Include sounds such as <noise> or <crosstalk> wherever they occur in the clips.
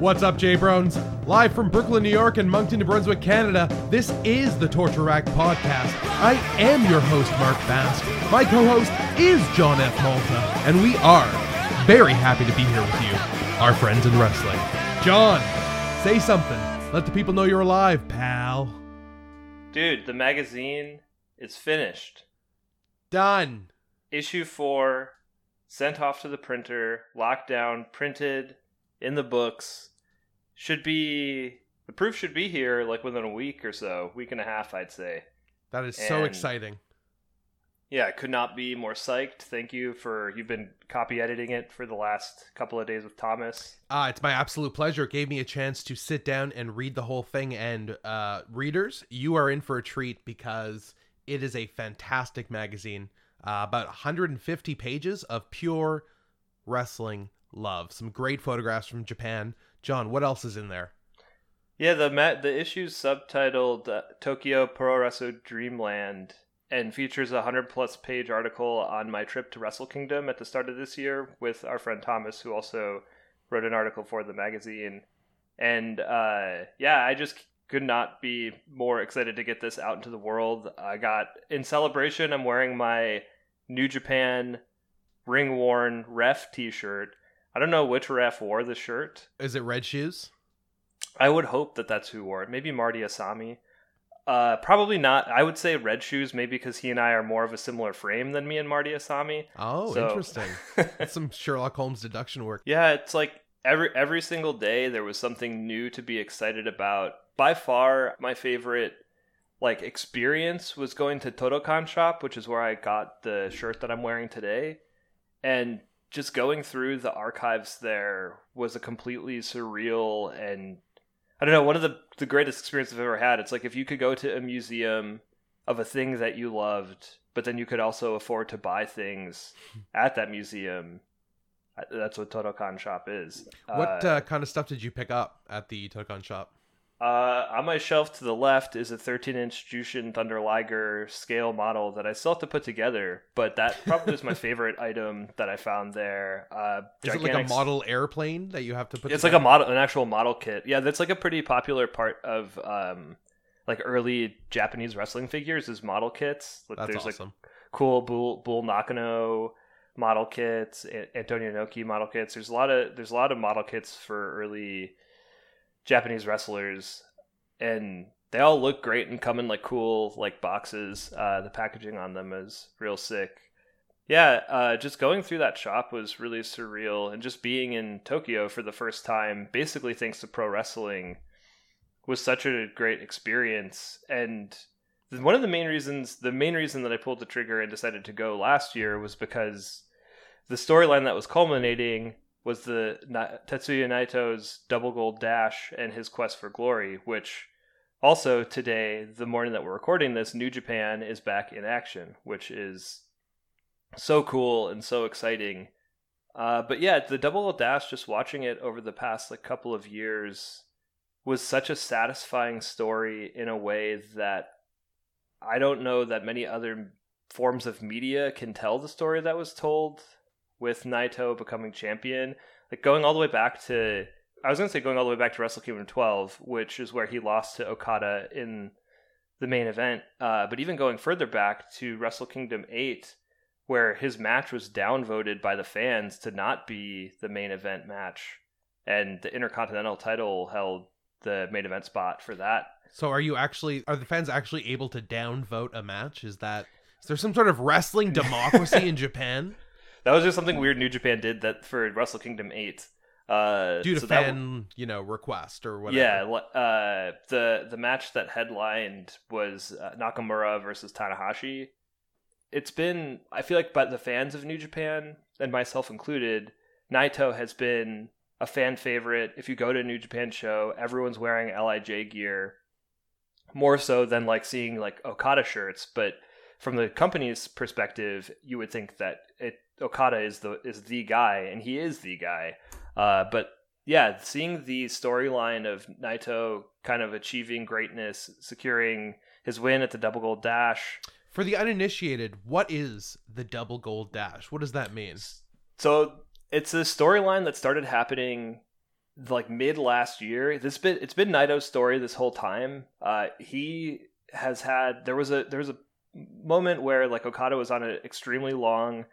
What's up, jabronis? Live from Brooklyn, New York and Moncton, New Brunswick, Canada, this is the Torture Rack Podcast. I am your host, Mark Bask. My co host is John F. Malta, and we are very happy to be here with you, our friends in wrestling. John, say something. Let the people know you're alive, pal. Dude, the magazine is finished. Done. Issue 4, sent off to the printer, locked down, printed in the books. Should be. The proof should be here like within a week or so, week and a half, I'd say. That is so exciting. Yeah, could not be more psyched. Thank you for. You've been copy editing it for the last couple of days with Thomas. Uh, it's my absolute pleasure. It gave me a chance to sit down and read the whole thing. And uh, readers, you are in for a treat because it is a fantastic magazine. Uh, about 150 pages of pure wrestling love. Some great photographs from Japan. John, what else is in there? Yeah, the ma- the issue's subtitled uh, Tokyo Pro Wrestle Dreamland and features a hundred plus page article on my trip to Wrestle Kingdom at the start of this year with our friend Thomas, who also wrote an article for the magazine. And uh, yeah, I just could not be more excited to get this out into the world. I got in celebration. I'm wearing my New Japan ring worn ref T-shirt. I don't know which ref wore the shirt. Is it Red Shoes? I would hope that that's who wore it. Maybe Marty Asami. Uh, probably not. I would say Red Shoes, maybe because he and I are more of a similar frame than me and Marty Asami. Oh, So- interesting. <laughs> That's some Sherlock Holmes deduction work. yeah, it's like every every single day there was something new to be excited about. By far, my favorite like experience was going to Todokan shop, which is where I got the shirt that I'm wearing today, and just going through the archives there was a completely surreal and I don't know one of the the greatest experiences I've ever had. It's like if you could go to a museum of a thing that you loved, but then you could also afford to buy things <laughs> at that museum. uh, That's what Todokan shop is. What uh, kind of stuff did you pick up at the Toukon shop? Uh, on my shelf to the left is a 13 inch Jushin Thunder Liger scale model that I still have to put together, but that probably is my <laughs> favorite item that I found there. Uh, Is it like a model airplane that you have to put It's like a model, an actual model kit. Yeah, that's like a pretty popular part of um, like early Japanese wrestling figures is model kits. Like, That's There's like cool Bull Bull Nakano model kits, Antonio Inoki model kits. There's a lot of there's a lot of model kits for early Japanese wrestlers, and they all look great and come in like cool like boxes. Uh, the packaging on them is real sick. Yeah, uh, just going through that shop was really surreal, and just being in Tokyo for the first time, basically thanks to pro wrestling, was such a great experience. And one of the main reasons, the main reason that I pulled the trigger and decided to go last year was because the storyline that was culminating was the Tetsuya Naito's double gold dash and his quest for glory, which also today, the morning that we're recording this, New Japan is back in action, which is so cool and so exciting. Uh, but yeah, the double gold dash, just watching it over the past like couple of years, was such a satisfying story in a way that I don't know that many other forms of media can tell the story that was told with Naito becoming champion. Like going all the way back to, I was going to say going all the way back to Wrestle Kingdom 12, which is where he lost to Okada in the main event. Uh, but even going further back to Wrestle Kingdom 8, where his match was downvoted by the fans to not be the main event match. And the Intercontinental title held the main event spot for that So are you actually are the fans actually able to downvote a match? Is that is there some sort of wrestling democracy <laughs> in Japan That was just something weird New Japan did that for Wrestle Kingdom 8. Uh, due to so that- you know, request or whatever? yeah, uh, the the match that headlined was uh, Nakamura versus Tanahashi. It's been, I feel like, by the fans of New Japan and myself included, Naito has been a fan favorite. If you go to a New Japan show, everyone's wearing Lij gear, more so than like seeing like Okada shirts. But from the company's perspective, you would think that it Okada is the is the guy, and he is the guy. Uh, but yeah, seeing the storyline of Naito kind of achieving greatness, securing his win at the Double Gold Dash. For the uninitiated, what is the double gold dash? What does that mean? So it's a storyline that started happening like mid last year. This been it's been Naito's story this whole time. Uh, he has had there was a there was a moment where like Okada was on an extremely long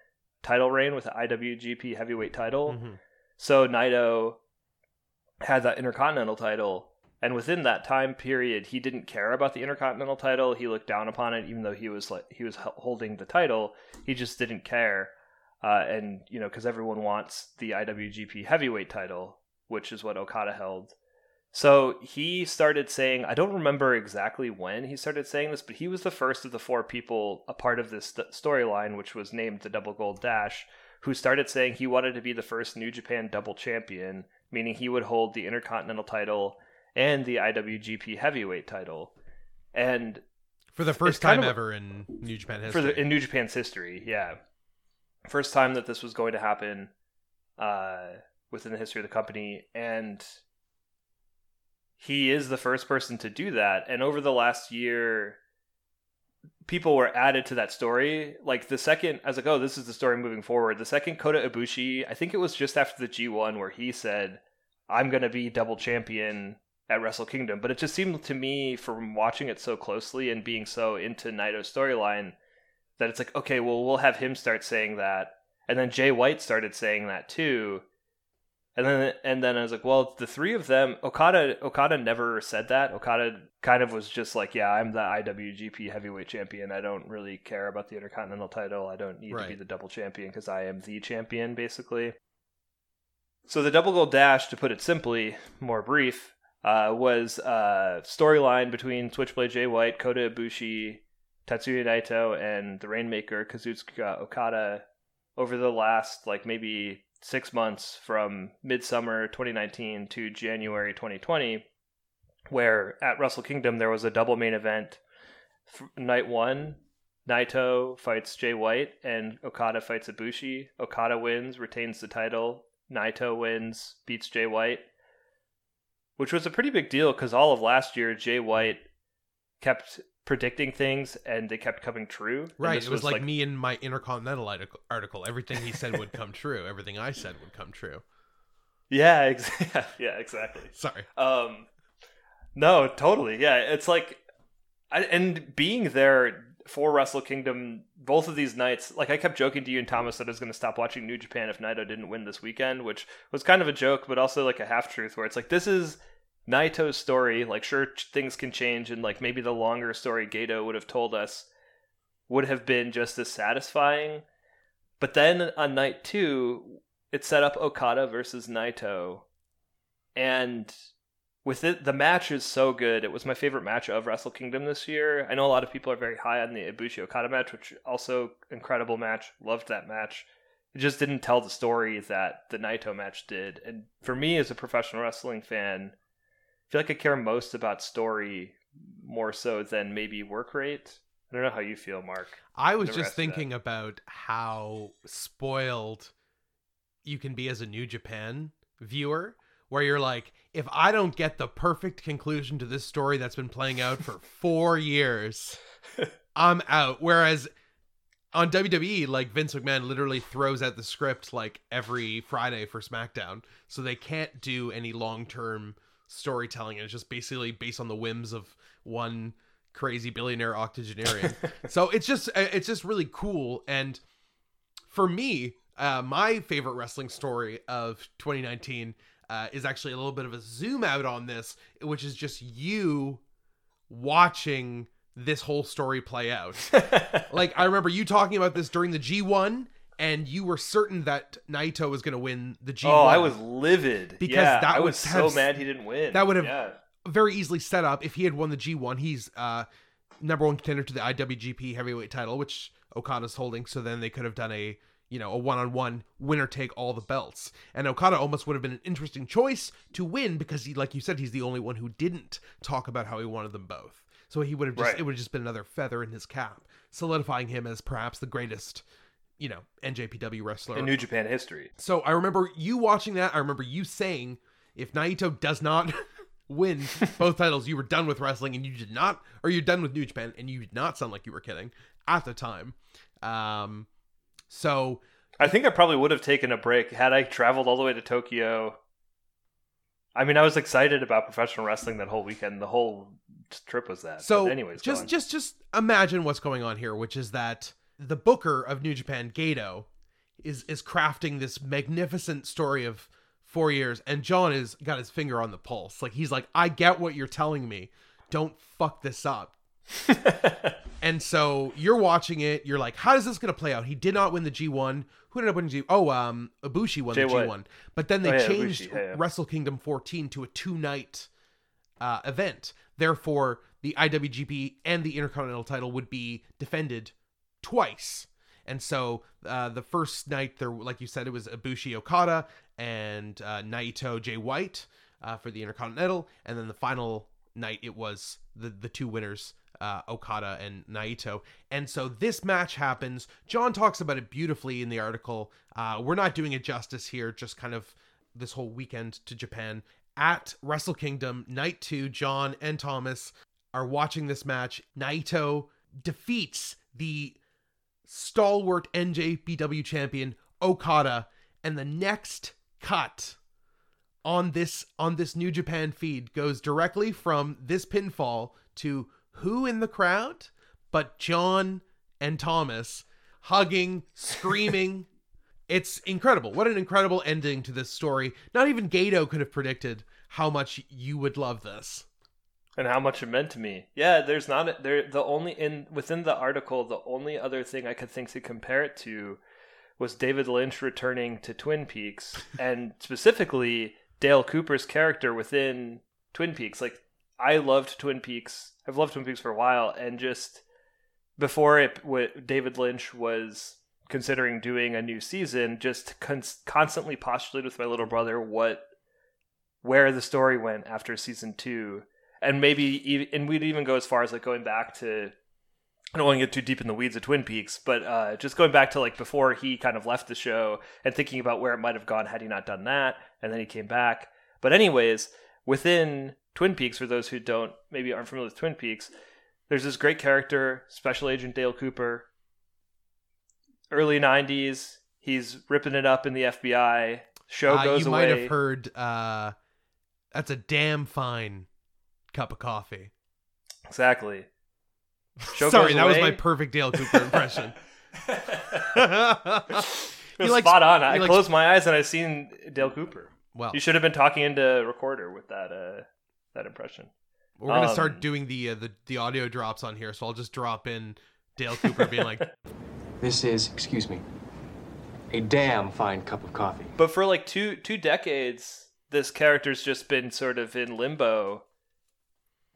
title reign with the IWGP Heavyweight title. Mm-hmm. So Naito had that Intercontinental title, and within that time period, he didn't care about the Intercontinental title. He looked down upon it, even though he was like he was holding the title. He just didn't care, uh, and you know because everyone wants the IWGP Heavyweight title, which is what Okada held. So he started saying, I don't remember exactly when he started saying this, but he was the first of the four people a part of this st- storyline, which was named the Double Gold Dash, who started saying he wanted to be the first New Japan double champion, meaning he would hold the Intercontinental title and the IWGP Heavyweight title. And for the first time of, ever in New Japan history. For the, in New Japan's history, yeah. First time that this was going to happen uh, within the history of the company. And he is the first person to do that. And over the last year, people were added to that story. Like the second, I was like, oh, this is the story moving forward. The second Kota Ibushi, I think it was just after the G1 where he said, I'm going to be double champion at Wrestle Kingdom. But it just seemed to me, from watching it so closely and being so into Naito's storyline, that it's like, okay, well, we'll have him start saying that. And then Jay White started saying that too. And then and then I was like, well, the three of them, Okada Okada never said that. Okada kind of was just like, yeah, I'm the IWGP Heavyweight Champion. I don't really care about the Intercontinental title. I don't need right. to be the double champion because I am the champion, basically. So the double gold dash, to put it simply, more brief, uh, was a storyline between Switchblade Jay White, Kota Ibushi, Tetsuya Naito, and the Rainmaker Kazuchika Okada over the last like maybe six months from midsummer 2019 to January 2020, where at Wrestle Kingdom there was a double main event. Night one, Naito fights Jay White and Okada fights Ibushi. Okada wins, retains the title. Naito wins, beats Jay White, which was a pretty big deal because all of last year Jay White kept predicting things and they kept coming true. Right. It was, was like, like, me in my Intercontinental article. Everything he said would come true. Everything I said would come true. Yeah, <laughs> ex- yeah, exactly. Sorry. Um no, totally. Yeah, it's like I, and being there for Wrestle Kingdom both of these nights, like I kept joking to you and Thomas that I was going to stop watching New Japan if Naito didn't win this weekend, which was kind of a joke, but also like a half truth where it's like this is Naito's story, like sure things can change, and like maybe the longer story Gedo would have told us would have been just as satisfying. But then on night two, it set up Okada versus Naito, and with it, the match is so good. It was my favorite match of Wrestle Kingdom this year. I know a lot of people are very high on the Ibushi Okada match, which also incredible match. Loved that match. It just didn't tell the story that the Naito match did. And for me, as a professional wrestling fan, feel like I care most about story more so than maybe work rate. I don't know how you feel, Mark. I was just thinking about how spoiled you can be as a New Japan viewer, where you're like, if I don't get the perfect conclusion to this story that's been playing out for <laughs> four years, <laughs> I'm out. Whereas on WWE, like Vince McMahon literally throws out the script like every Friday for SmackDown, so they can't do any long term storytelling. It's just basically based on the whims of one crazy billionaire octogenarian. <laughs> so it's just uh, it's just really cool. And for me, uh, my favorite wrestling story of 2019 uh, is actually a little bit of a zoom out on this, which is just you watching this whole story play out. <laughs> like I remember you talking about this during the G1 and you were certain that Naito was going to win the G1. Oh, I was livid because yeah, that I was so mad he didn't win. That would have yeah. very easily set up if he had won the G1. He's uh, number one contender to the IWGP Heavyweight Title, which Okada's holding. So then they could have done a you know a one-on-one winner take all the belts, and Okada almost would have been an interesting choice to win because he, like you said, he's the only one who didn't talk about how he wanted them both. So he would have just right. it would have just been another feather in his cap, solidifying him as perhaps the greatest you know, NJPW wrestler in New Japan history. So I remember you watching that. I remember you saying, if Naito does not <laughs> win <laughs> both titles, you were done with wrestling, and you did not, or you're done with New Japan, and you did not sound like you were kidding at the time. Um, so I think I probably would have taken a break had I traveled all the way to Tokyo I mean, I was excited about professional wrestling that whole weekend. The whole trip was that. So, But anyways, just just just imagine what's going on here, which is that the booker of New Japan, Gedo, is is crafting this magnificent story of four years, and John is got his finger on the pulse. Like he's like, I get what you're telling me. Don't fuck this up. <laughs> And so you're watching it. You're like, how is this going to play out? He did not win the G1. Who ended up winning G? Oh, um, Ibushi won Jay the White. G1. But then they Oh, yeah, changed Ibushi, yeah, yeah. Wrestle Kingdom 14 to a two night uh, event. Therefore, the IWGP and the Intercontinental title would be defended twice. And so uh, the first night, there, like you said, it was Ibushi Okada and uh, Naito Jay White uh, for the Intercontinental, and then the final night it was the the two winners, uh, Okada and Naito. And so this match happens. John talks about it beautifully in the article. Uh, we're not doing it justice here. Just kind of this whole weekend to Japan at Wrestle Kingdom, night two. John and Thomas are watching this match. Naito defeats the stalwart NJPW champion Okada, and the next cut on this on this New Japan feed goes directly from this pinfall to who in the crowd but John and Thomas hugging, screaming. <laughs> it's incredible. What an incredible ending to this story. Not even Gedo could have predicted how much you would love this. And how much it meant to me. Yeah, there's not there. The only in within the article, the only other thing I could think to compare it to was David Lynch returning to Twin Peaks, <laughs> and specifically Dale Cooper's character within Twin Peaks. Like I loved Twin Peaks. I've loved Twin Peaks for a while, and just before it, what David Lynch was considering doing a new season, just con- constantly postulated with my little brother what where the story went after season two and maybe even, and we'd even go as far as like going back to I don't want to get too deep in the weeds of Twin Peaks, but uh, just going back to like before he kind of left the show and thinking about where it might have gone had he not done that, and then he came back. But anyways, within Twin Peaks, for those who don't maybe aren't familiar with Twin Peaks, there's this great character, Special Agent Dale Cooper. Early '90s, he's ripping it up in the FBI. Show Uh, goes you away. might have heard uh, that's a damn fine cup of coffee. exactly. Show Sorry, goes that was my perfect Dale Cooper impression. <laughs> It was likes- spot on. I he likes- closed my eyes and I seen Dale Cooper. well, You should have been talking into recorder with that uh that impression. we're gonna um, start doing the, uh, the the audio drops on here, so I'll just drop in Dale Cooper being like, <laughs> This is, excuse me, a damn fine cup of coffee. But for like two two decades, this character's just been sort of in limbo.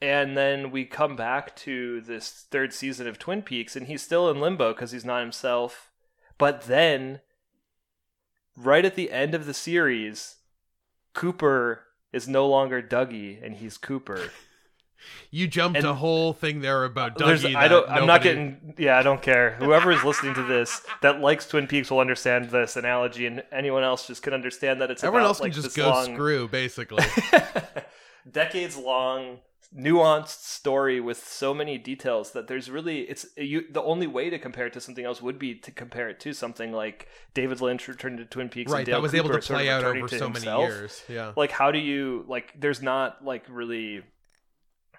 And then we come back to this third season of Twin Peaks, and he's still in limbo because he's not himself. But then, right at the end of the series, Cooper is no longer Dougie, and he's Cooper. <laughs> "You jumped And- a whole thing there about Dougie." I don't. I'm not getting. Yeah, I don't care. Whoever is listening to this that likes Twin Peaks will understand this analogy, and anyone else just can understand that it's Everyone about, else can like, just go long, screw, basically. <laughs> decades long nuanced story with so many details that there's really it's you the only way to compare it to something else would be to compare it to something like David Lynch returned to Twin Peaks right, that was Cooper able to sort of play out over so himself. many years. Yeah. like how do you like there's not like really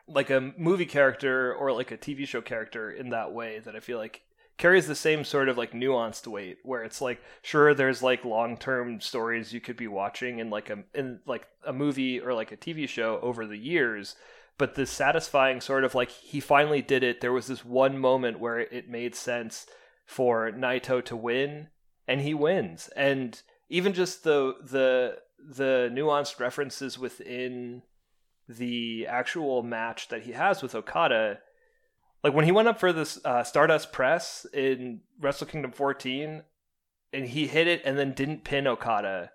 like a movie character or like a TV show character in that way that I feel like carries the same sort of like nuanced weight where it's like sure there's like long-term stories you could be watching in like a in like a movie or like a TV show over the years but the satisfying sort of like he finally did it. There was this one moment where it made sense for Naito to win and he wins. And even just the the the nuanced references within the actual match that he has with Okada like when he went up for this uh, Stardust press in Wrestle Kingdom 14 and he hit it and then didn't pin Okada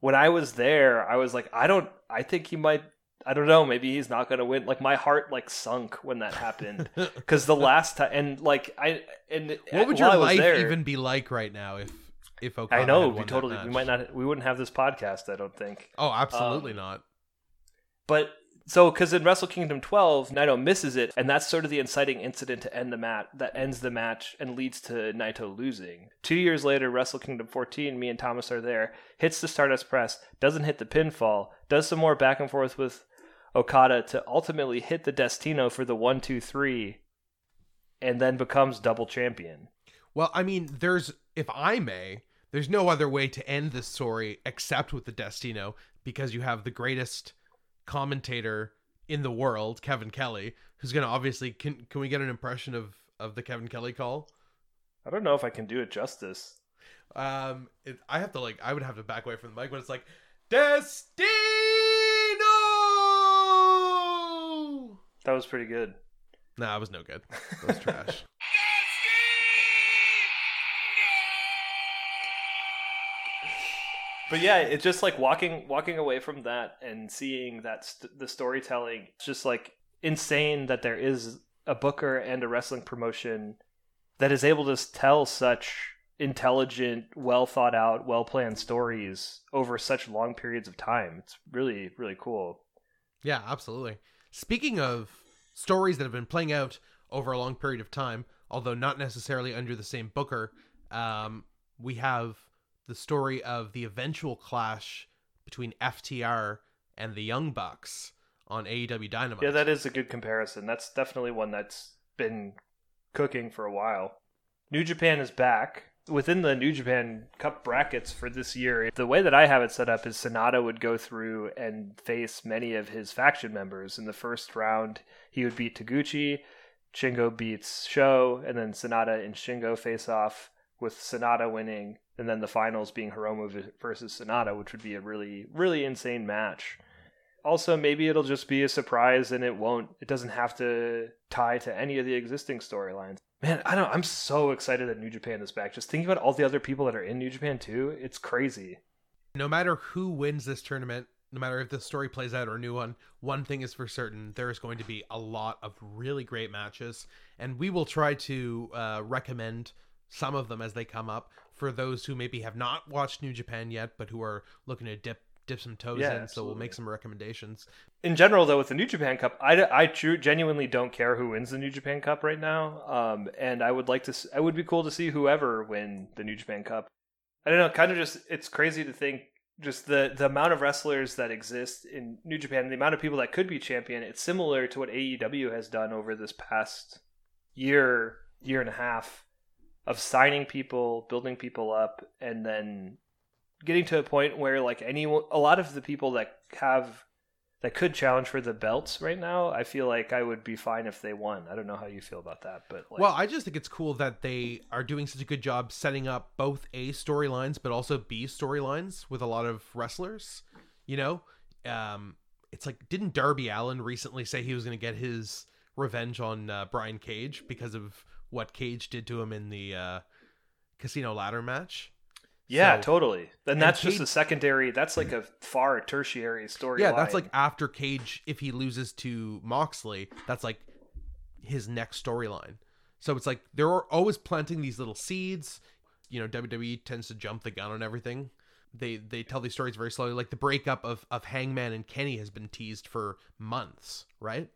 when I was there I was like I don't I think he might I don't know maybe he's not going to win like my heart like sunk when that happened <laughs> cuz the last time and like I and what would your life there- even be like right now if if Okada I know we totally we might not we wouldn't have this podcast I don't think Oh, absolutely um, not. but So, because in Wrestle Kingdom 12, Naito misses it, and that's sort of the inciting incident to end the match that ends the match and leads to Naito losing. Two years later, Wrestle Kingdom 14, me and Thomas are there, hits the Stardust Press, doesn't hit the pinfall, does some more back and forth with Okada to ultimately hit the Destino for the one, two, three, and then becomes double champion. Well, I mean, there's, if I may, there's no other way to end this story except with the Destino because you have the greatest commentator in the world, Kevin Kelly, who's going to obviously can can we get an impression of of the Kevin Kelly call? I don't know if I can do it justice. Um, it, I have to like I would have to back away from the mic but it's like Destino. That was pretty good. Nah, it was no good. That was trash. <laughs> but yeah, it's just like walking walking away from that and seeing that st- the storytelling. It's just like insane that there is a booker and a wrestling promotion that is able to tell such intelligent, well thought out, well planned stories over such long periods of time. It's really really cool. Yeah, absolutely. Speaking of stories that have been playing out over a long period of time, although not necessarily under the same booker, um, we have the story of the eventual clash between FTR and the Young Bucks on AEW Dynamite. Yeah, that is a good comparison. That's definitely one that's been cooking for a while. New Japan is back. Within the New Japan Cup brackets for this year, the way that I have it set up is SANADA would go through and face many of his faction members. In the first round, he would beat Taguchi, Shingo beats Sho, and then SANADA and Shingo face off with SANADA winning, and then the finals being Hiromu versus SANADA, which would be a really, really insane match. Also, maybe it'll just be a surprise and it won't, it doesn't have to tie to any of the existing storylines. Man, I don't, I'm so excited that New Japan is back. Just thinking about all the other people that are in New Japan too, it's crazy. No matter who wins this tournament, no matter if the story plays out or a new one, one thing is for certain there is going to be a lot of really great matches. And we will try to uh, recommend some of them as they come up for those who maybe have not watched New Japan yet, but who are looking to dip dip some toes Yeah, in. So we'll make some recommendations. In general, though, with the New Japan Cup, I, I true, genuinely don't care who wins the New Japan Cup right now. Um, and I would like to, I would be cool to see whoever win the New Japan Cup. I don't know, kind of just, it's crazy to think just the, the amount of wrestlers that exist in New Japan, the amount of people that could be champion. It's similar to what AEW has done over this past year, year and a half of signing people, building people up, and then getting to a point where like anyone, a lot of the people that have that could challenge for the belts right now, I feel like I would be fine if they won. I don't know how you feel about that, but like, Well, I just think it's cool that they are doing such a good job setting up both A storylines but also B storylines with a lot of wrestlers. You know, um, it's like didn't Darby Allin recently say he was going to get his revenge on uh, Brian Cage because of what Cage did to him in the uh, casino ladder match? Yeah, so- totally. And, and that's just a secondary. That's like a far tertiary story. Yeah, that's like after Cage, if he loses to Moxley, that's like his next storyline. So it's like they're always planting these little seeds. You know, WWE tends to jump the gun on everything. They they tell these stories very slowly. Like the breakup of of Hangman and Kenny has been teased for months, right?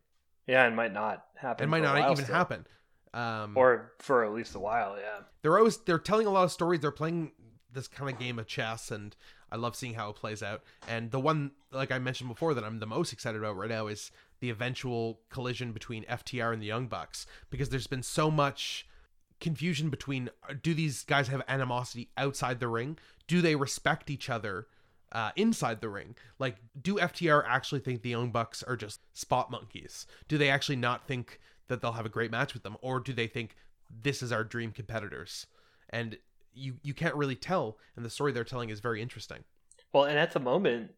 yeah, it might not happen. It might not even still. happen. Um, or for at least a while. Yeah. they're always they're telling a lot of stories. They're playing this kind of game of chess, and I love seeing how it plays out. And the one, like I mentioned before, that I'm the most excited about right now is the eventual collision between FTR and the Young Bucks, because there's been so much confusion between uh, do these guys have animosity outside the ring? Do they respect each other? Uh, inside the ring, like, do FTR actually think the Young Bucks are just spot monkeys? Do they actually not think that they'll have a great match with them, or do they think this is our dream competitors? And you you can't really tell, and the story they're telling is very interesting. Well, and at the moment,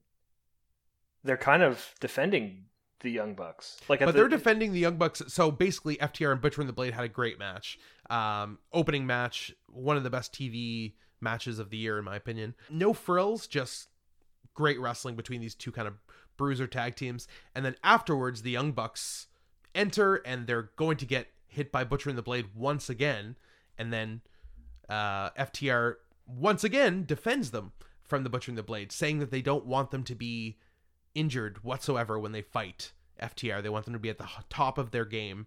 they're kind of defending the Young Bucks. Like, But the, they're defending the Young Bucks. So basically, FTR and Butcher and the Blade had a great match. Um, opening match, one of the best TV matches of the year, in my opinion. No frills, just great wrestling between these two kind of bruiser tag teams. And then afterwards, the Young Bucks enter, and they're going to get hit by Butcher and the Blade once again. And then uh, FTR once again defends them from the Butcher and the Blade, saying that they don't want them to be injured whatsoever when they fight FTR. They want them to be at the top of their game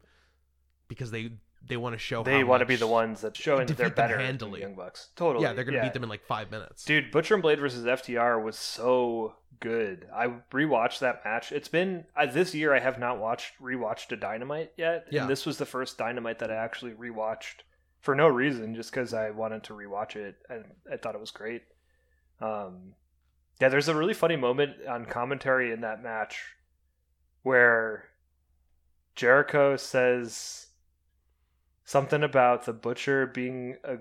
because they they want to show They want to be the ones that showing that they're better handily. Young Bucks. Totally. Yeah, they're gonna beat them in like five minutes. Dude, Butcher and Blade versus FTR was so good. I rewatched that match. It's been uh, this year. I have not watched rewatched a Dynamite yet, Yeah. and this was the first Dynamite that I actually rewatched for no reason, just because I wanted to rewatch it and I thought it was great. Um, yeah, there's a really funny moment on commentary in that match where Jericho says something about the Butcher being a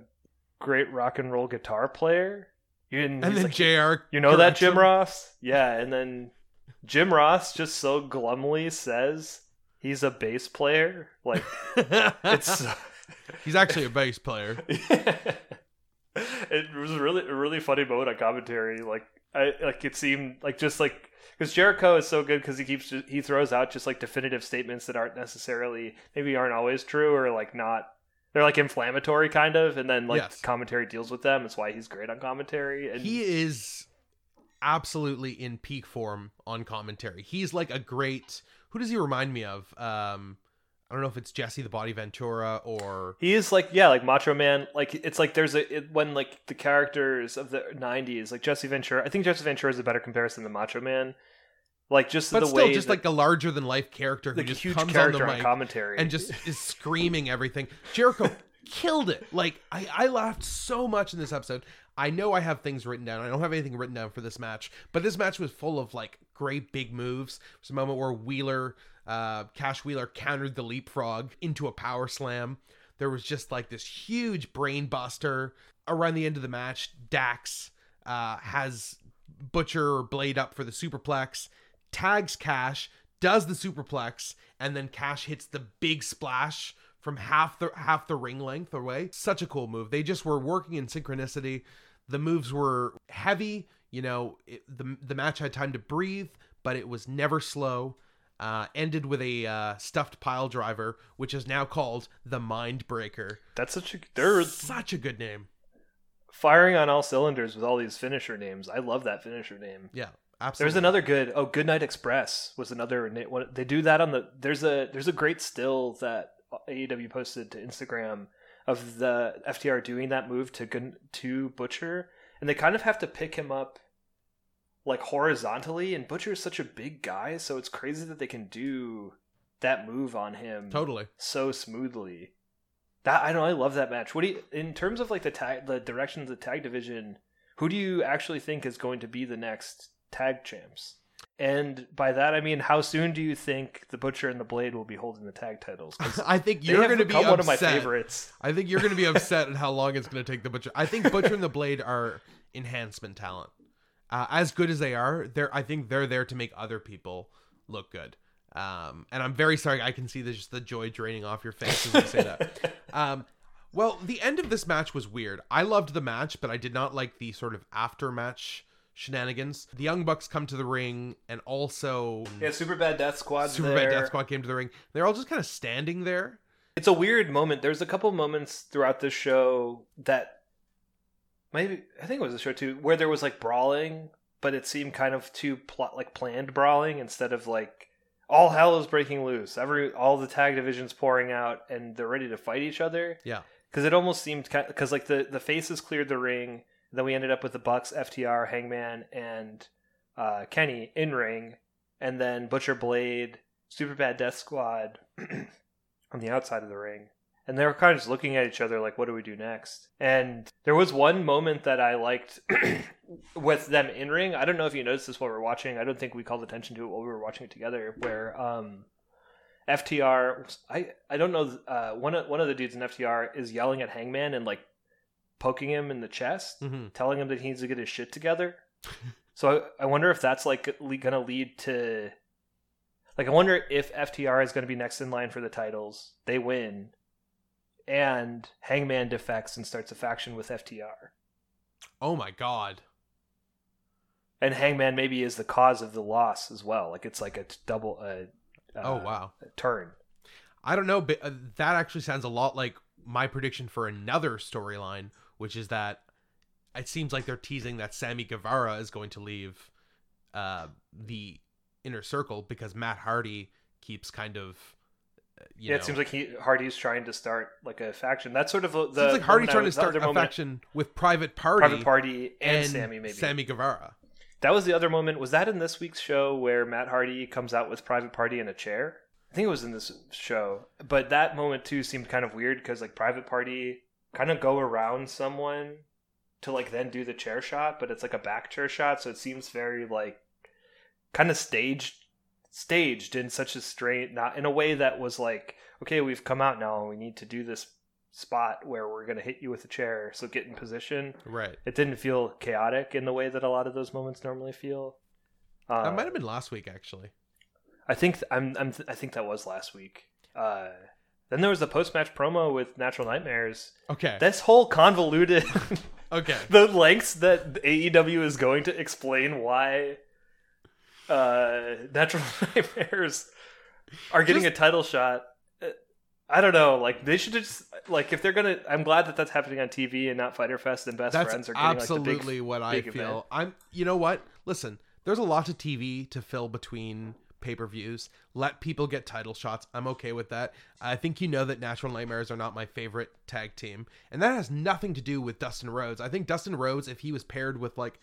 great rock and roll guitar player. And, and then like, Jr. you know that Jim him. Ross? Yeah, and then Jim Ross just so glumly says he's a bass player. Like it's <laughs> <laughs> <laughs> He's actually a bass player. <laughs> it was really a really funny moment on commentary. Like I like it seemed like just like because Jericho is so good because he keeps he throws out just like definitive statements that aren't necessarily maybe aren't always true or like not they're like inflammatory kind of and then like Yes. commentary deals with them. It's why he's great on commentary. And He is absolutely in peak form on commentary. He's like a great. Who does he remind me of? Um, I don't know if it's Jesse the Body Ventura or He is like yeah, like Macho Man. Like it's like there's a it, when like the characters of the '90s, like Jesse Ventura. I think Jesse Ventura is a better comparison than Macho Man. Like just but the still way just like a larger than life character who just huge comes on character the on, mic commentary and just is screaming everything. Jericho <laughs> killed it. Like I, I laughed so much in this episode. I know I have things written down. I don't have anything written down for this match, but this match was full of like great big moves. There's a moment where Wheeler, uh, Cash Wheeler countered the leapfrog into a power slam. There was just like this huge brain buster around the end of the match. Dax uh, has Butcher or Blade up for the superplex, tags Cash, does the superplex, and then Cash hits the big splash from half the half the ring length away. Such a cool move. They just were working in synchronicity. The moves were heavy. You know, it, the the match had time to breathe, but it was never slow. Uh, ended with a uh, stuffed pile driver, which is now called the Mind Breaker. that's such a they're Such a good name. firing on all cylinders with all these finisher names. I love that finisher name. Yeah, absolutely. There's another good. Oh, Goodnight Express was another. they do that on the. There's a there's a great still that AEW posted to Instagram of the FTR doing that move to to Butcher, and they kind of have to pick him up like horizontally. And Butcher is such a big guy, so it's crazy that they can do that move on him totally. so smoothly. That I know I love that match. What do you in terms of like the tag the direction of the tag division, who do you actually think is going to be the next tag champs? And by that I mean how soon do you think the Butcher and the Blade will be holding the tag titles? <laughs> I think you're going to be upset. one of my favorites. I think you're going to be <laughs> upset at how long it's going to take the Butcher. I think Butcher and the Blade are enhancement talent. Uh, as good as they are, they're I think they're there to make other people look good. Um, and I'm very sorry. I can see the, just the joy draining off your face as you say that. <laughs> Um, well, the end of this match was weird. I loved the match, but I did not like the sort of after match shenanigans. The Young Bucks come to the ring, and also yeah, Super Bad Death Squad. Super Bad Death Squad came to the ring. They're all just kind of standing there. It's a weird moment. There's a couple moments throughout this show that maybe I think it was a show too where there was like brawling, but it seemed kind of too plot like planned brawling instead of like all hell is breaking loose. Every all the tag divisions pouring out and they're ready to fight each other. Yeah. Because it almost seemed because like the the faces cleared the ring. Then we ended up with the Bucks, FTR, Hangman, and uh, Kenny in ring, and then Butcher Blade, Super Bad Death Squad <clears throat> on the outside of the ring. And they were kind of just looking at each other like, what do we do next? And there was one moment that I liked <clears throat> with them in ring. I don't know if you noticed this while we are watching. I don't think we called attention to it while we were watching it together. Where um, FTR, I I don't know, uh, one of one of the dudes in FTR is yelling at Hangman and like poking him in the chest, Mm-hmm. telling him that he needs to get his shit together. <laughs> so I, I wonder if that's like gonna lead to like I wonder if FTR is gonna be next in line for the titles. They win, and Hangman defects and starts a faction with FTR. Oh my god. And Hangman maybe is the cause of the loss as well. Like it's like a t- double. Uh, uh, Oh wow. turn. I don't know, but uh, that actually sounds a lot like my prediction for another storyline, which is that it seems like they're teasing that Sammy Guevara is going to leave uh, the inner circle because Matt Hardy keeps kind of. You yeah, know, it seems like he Hardy's trying to start like a faction. That's sort of the seems like Hardy trying to was- the start a moment- faction with Private Party, Private Party and, Sammy maybe. Sammy Guevara. That was the other moment. Was that in this week's show where Matt Hardy comes out with Private Party in a chair? I think it was in this show. But that moment too seemed kind of weird because like Private Party kind of go around someone to like then do the chair shot, but it's like a back chair shot, so it seems very like kind of staged staged in such a strange not in a way that was like okay we've come out now and we need to do this spot where we're going to hit you with a chair so get in position Right. it didn't feel chaotic in the way that a lot of those moments normally feel. Uh, that might have been last week, actually. I think I'm, I'm. I think that was last week. Uh, then there was the post match promo with Natural Nightmares. Okay. This whole convoluted, <laughs> okay. <laughs> the lengths that AEW is going to explain why uh, Natural <laughs> Nightmares are getting Just- a title shot. Uh, I don't know. Like they should just like if they're gonna. I'm glad that that's happening on TV and not Fyter Fest and Best Friends are getting absolutely like the big what I feel. event. I'm. You know what? Listen, there's a lot of TV to fill between pay per views. Let people get title shots. I'm okay with that. I think you know that Natural Nightmares are not my favorite tag team, and that has nothing to do with Dustin Rhodes. I think Dustin Rhodes, if he was paired with like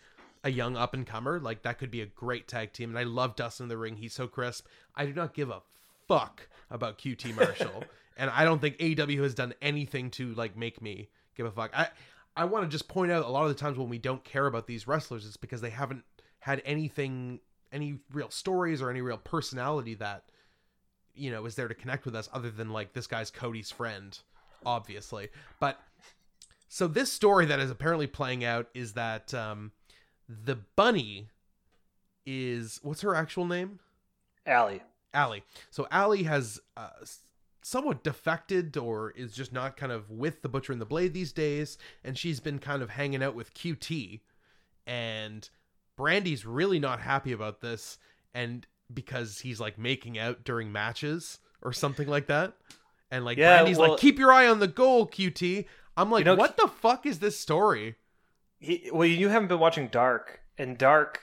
a young up and comer, like that could be a great tag team. And I love Dustin in the ring. He's so crisp. I do not give a fuck about QT <laughs> Marshall, and I don't think AEW has done anything to like make me give a fuck. I I want to just point out a lot of the times when we don't care about these wrestlers, it's because they haven't had anything, any real stories or any real personality that you know is there to connect with us, other than like this guy's Cody's friend, obviously. But so this story that is apparently playing out is that um, the bunny is what's her actual name? Allie. Allie. So Allie has uh, somewhat defected or is just not kind of with the Butcher and the Blade these days, and she's been kind of hanging out with QT, and Brandi's really not happy about this, and because he's like making out during matches or something like that, and like Yeah, Brandi's well- like, "Keep your eye on the goal, QT." I'm like, know, "What the fuck is this story?" He, well, you haven't been watching Dark, and Dark,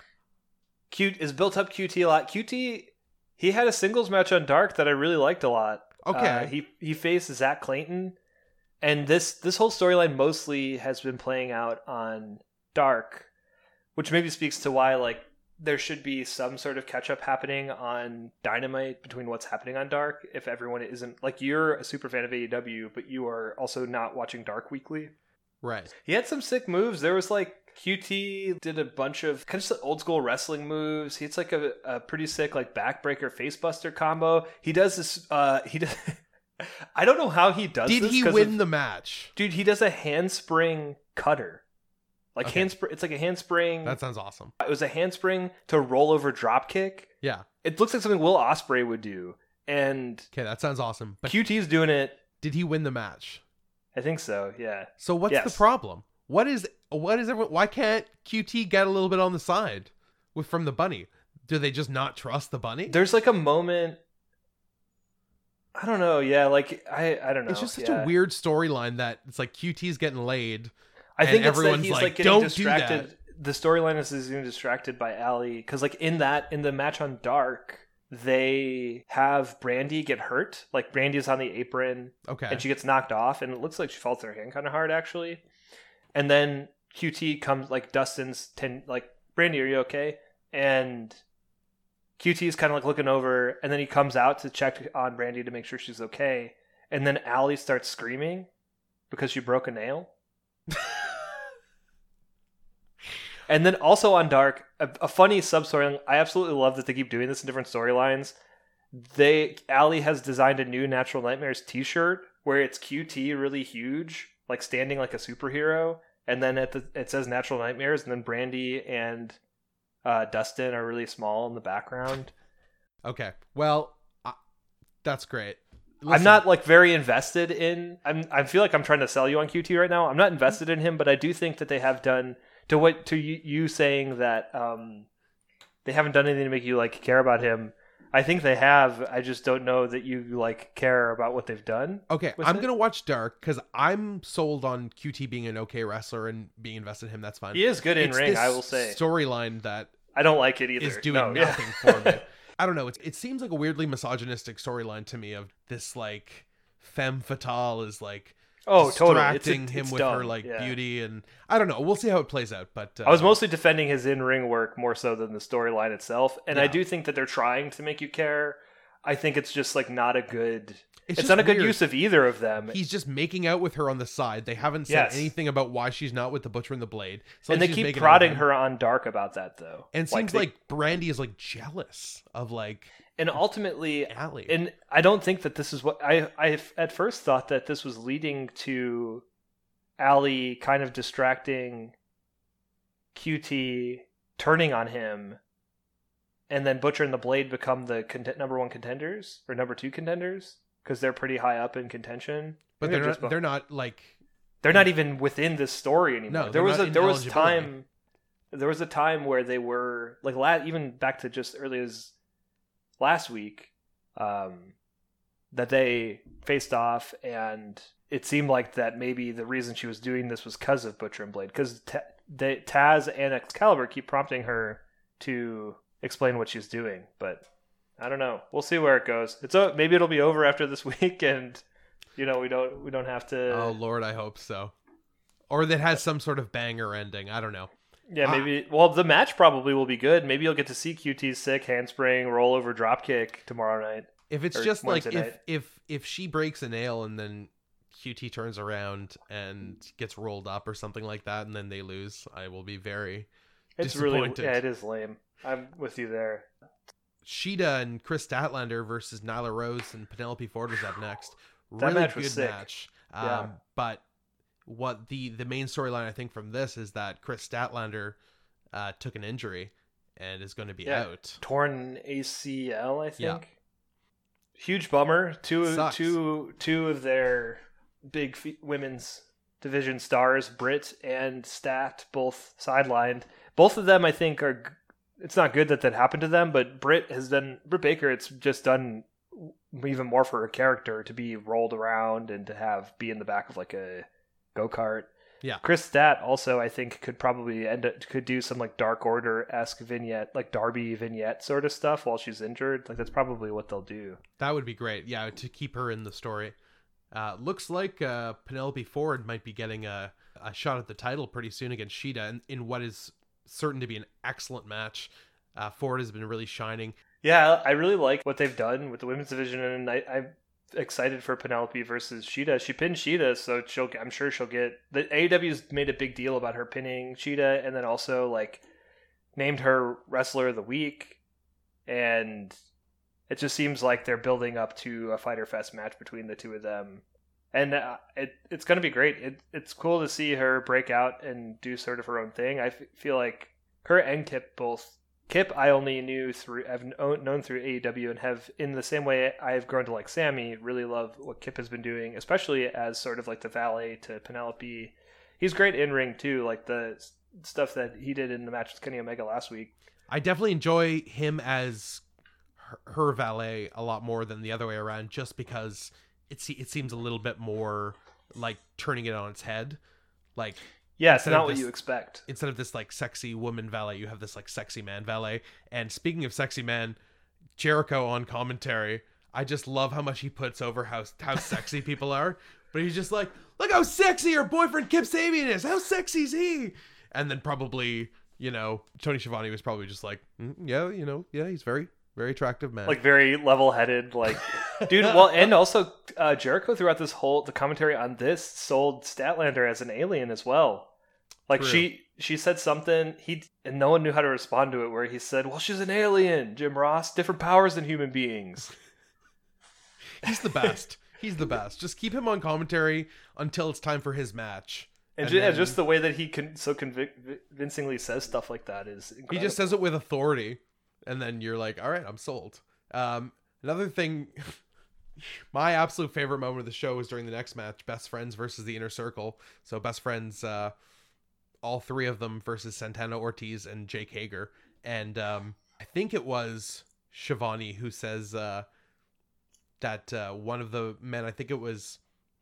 Q is built up QT a lot. QT, he had a singles match on Dark that I really liked a lot. Okay. Uh, he he faced Zach Clayton, and this this whole storyline mostly has been playing out on Dark, which maybe speaks to why like there should be some sort of catch up happening on Dynamite between what's happening on Dark. If everyone isn't like you're a super fan of AEW, but you are also not watching Dark weekly. Right. He had some sick moves. There was like QT did a bunch of kind of old school wrestling moves. He's like a, a pretty sick like backbreaker facebuster combo. He does this. Uh, he does. <laughs> I don't know how he does. Did he win of- the match? dude? He does a handspring cutter. Like Okay. handspring. It's like a handspring. That sounds awesome. it was a handspring to roll over drop kick. Yeah. It looks like something Will Ospreay would do. And Okay, that sounds awesome. But QT's doing it. did he win the match? I think so. Yeah. So what's Yes. the problem? What is what is everyone? Why can't QT get a little bit on the side with from the bunny? Do they just not trust the bunny? There's like a moment. I don't know. Yeah, like I, I don't know. it's just such yeah. a weird storyline that it's like QT's getting laid. I think it's everyone's that he's like, like, getting "Don't do that." The storyline is he's getting distracted by Allie because, like, in that in the match on Dark, they have Brandi get hurt. Like, Brandi's on the apron Okay. and she gets knocked off, and it looks like she falls her hand kind of hard actually. And then QT comes like Dustin's ten like Brandi, are you okay? And QT is kind of like looking over, and then he comes out to check on Brandi to make sure she's okay. And then Allie starts screaming because she broke a nail. <laughs> and then also on Dark, a, a funny sub story. I absolutely love that they keep doing this in different storylines. They Allie has designed a new Natural Nightmares T-shirt where it's QT really huge, like standing like a superhero, and then at the it says Natural Nightmares, and then Brandi and uh, Dustin are really small in the background. okay. Well, I, that's great. I'm not like very invested in. I'm. I feel like I'm trying to sell you on QT right now. I'm not invested in him, but I do think that they have done to what to you, saying that um, they haven't done anything to make you like care about him. I think they have. I just don't know that you like care about what they've done. Okay, I'm it. gonna watch Dark because I'm sold on QT being an okay wrestler and being invested in him. That's fine. He is good in It's ring, I will say. storyline that I don't like it either. is doing No, yeah. nothing for me. <laughs> I don't know. It's, it seems like a weirdly misogynistic storyline to me of this like femme fatale is like Oh, totally. It's, distracting him it's with dumb. her like Yeah. beauty and I don't know. We'll see how it plays out. But uh, I was mostly defending his in-ring work more so than the storyline itself, and I do think that they're trying to make you care. I think it's just like not a good. It's, just not a good weird. use of either of them. He's just making out with her on the side. They haven't said Yes. anything about why she's not with the butcher and the blade. So and they keep making out with prodding her on dark about that though. And it seems they- like Brandi is like jealous of like and ultimately Allie. and I don't think that this is what I I at first thought that this was leading to Allie kind of distracting QT turning on him and then Butcher and the Blade become the content, number 1 contenders or number 2 contenders because they're pretty high up in contention. but Maybe they're not, they're not like they're not even within this story anymore. No, there was not a there was time there was a time where they were like la- even back to just early as last week um, that they faced off and it seemed like that maybe the reason she was doing this was because of Butcher and Blade because they, Taz and Excalibur keep prompting her to explain what she's doing, but I don't know. We'll see where it goes. It's o- maybe it'll be over after this <laughs> week, and you know we don't we don't have to. oh lord, I hope so. Or that has some sort of banger ending. I don't know. Yeah, Ah. maybe. Well, the match probably will be good. Maybe you'll get to see QT's sick handspring rollover dropkick tomorrow night. If it's just like Wednesday if night. if if she breaks a nail and then QT turns around and gets rolled up or something like that and then they lose, I will be very It's really Disappointed. yeah, it is lame. I'm with you there. Shida and Kris Statlander versus Nyla Rose and Penelope Ford was up next. That Really match was good sick. match. Um, Yeah. But what the the main storyline I think from this is that Kris Statlander uh, took an injury and is going to be Yeah. out. Torn ACL, I think. Yeah. Huge bummer. Two Sucks. two two of their big fe- women's division stars, Britt and Stat, both sidelined. Both of them, I think, are. It's not good that that happened to them, but Britt has done. Britt Baker, it's just done even more for her character to be rolled around and to have be in the back of like a go kart. Yeah. Kris Stat also, I think, could probably end up, could do some like Dark Order esque vignette, like Darby vignette sort of stuff while she's injured. Like that's probably what they'll do. That would be great. Yeah, to keep her in the story. Uh, looks like uh, Penelope Ford might be getting a, a shot at the title pretty soon against Shida in, in what is certain to be an excellent match. Uh, Ford has been really shining. Yeah, I really like what they've done with the women's division, and I, I'm excited for Penelope versus Shida. She pinned Shida, so she'll. I'm sure she'll get. The AEW's made a big deal about her pinning Shida, and then also like named her wrestler of the week, and it just seems like they're building up to a Fyter Fest match between the two of them. And uh, it it's to be great. It, it's cool to see her break out and do sort of her own thing. I f- feel like her and Kip both Kip, I only knew through, I've known through AEW and have, in the same way I've grown to like Sammy, really love what Kip has been doing, especially as sort of like the valet to Penelope. He's great in ring too, like the stuff that he did in the match with Kenny Omega last week. I definitely enjoy him as her, her valet a lot more than the other way around, just because it it seems a little bit more like turning it on its head. Like Yeah, it's not what this- you expect. instead of this like sexy woman valet, you have this like sexy man valet. And speaking of sexy man, Jericho on commentary, I just love how much he puts over how how sexy <laughs> people are. But he's just like, look how sexy your boyfriend Kip Sabian is. How sexy is he? And then probably, you know, Tony Schiavone was probably just like, "Mm, yeah, you know, yeah, he's very very attractive man. Like very level headed, like <laughs> dude. Well, and also uh, Jericho throughout this whole the commentary on this sold Statlander as an alien as well. Like True. she she said something he and no one knew how to respond to it. Where he said, "Well, she's an alien, Jim Ross, different powers than human beings." <laughs> he's the best. he's the best. Just keep him on commentary until it's time for his match. And, And ju- then- just the way that he can so convincingly says stuff like that is incredible. He just says it with authority, and then you're like, all right, I'm sold. Um, another thing, <laughs> my absolute favorite moment of the show was during the next match, Best Friends versus the Inner Circle. So Best Friends, uh, all three of them versus Santana Ortiz and Jake Hager, and um, I think it was Schiavone who says uh, that uh, one of the men, I think it was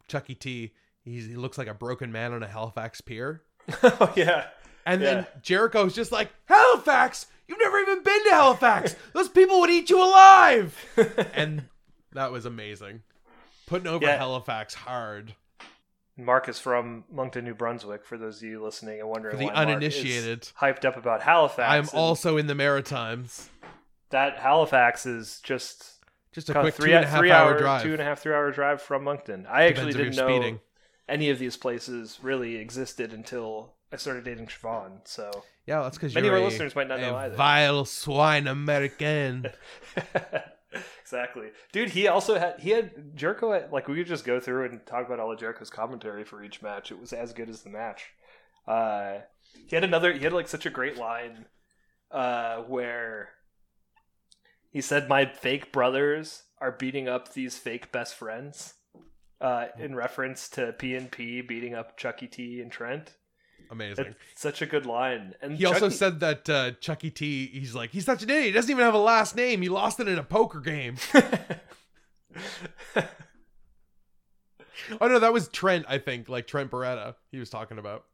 Chucky T. He's, he looks like a broken man on a Halifax pier. <laughs> oh yeah. And Yeah. then Jericho's just like, Halifax, You've never even been to Halifax. Those people would eat you alive. <laughs> and that was amazing. Putting over Yeah. Halifax hard Mark is from Moncton, New Brunswick. For those of you listening and wondering, for the why Mark is uninitiated. hyped up about Halifax. I am also in the Maritimes. that Halifax is just Just a quick of three, two and a half three hour, hour, drive. two and a half, three hour drive from Moncton. I actually Depends if didn't know speeding. any of these places really existed until I started dating Siobhan. So Yeah, that's because Many you're of our a, listeners might not know either. vile swine American. <laughs> exactly, dude. He also had he had Jericho. Had, like we could just go through and talk about all of Jericho's commentary for each match. It was as good as the match. Uh, he had another. He had like such a great line uh, where he said, "My fake brothers are beating up these fake best friends." Uh, in reference to P and P beating up Chucky T and Trent. Amazing. That's such a good line. And He also said that uh, Chucky T. He's like he's such an idiot. He doesn't even have a last name. He lost it in a poker game. <laughs> Oh no, that was Trent. I think like Trent Beretta. He was talking about.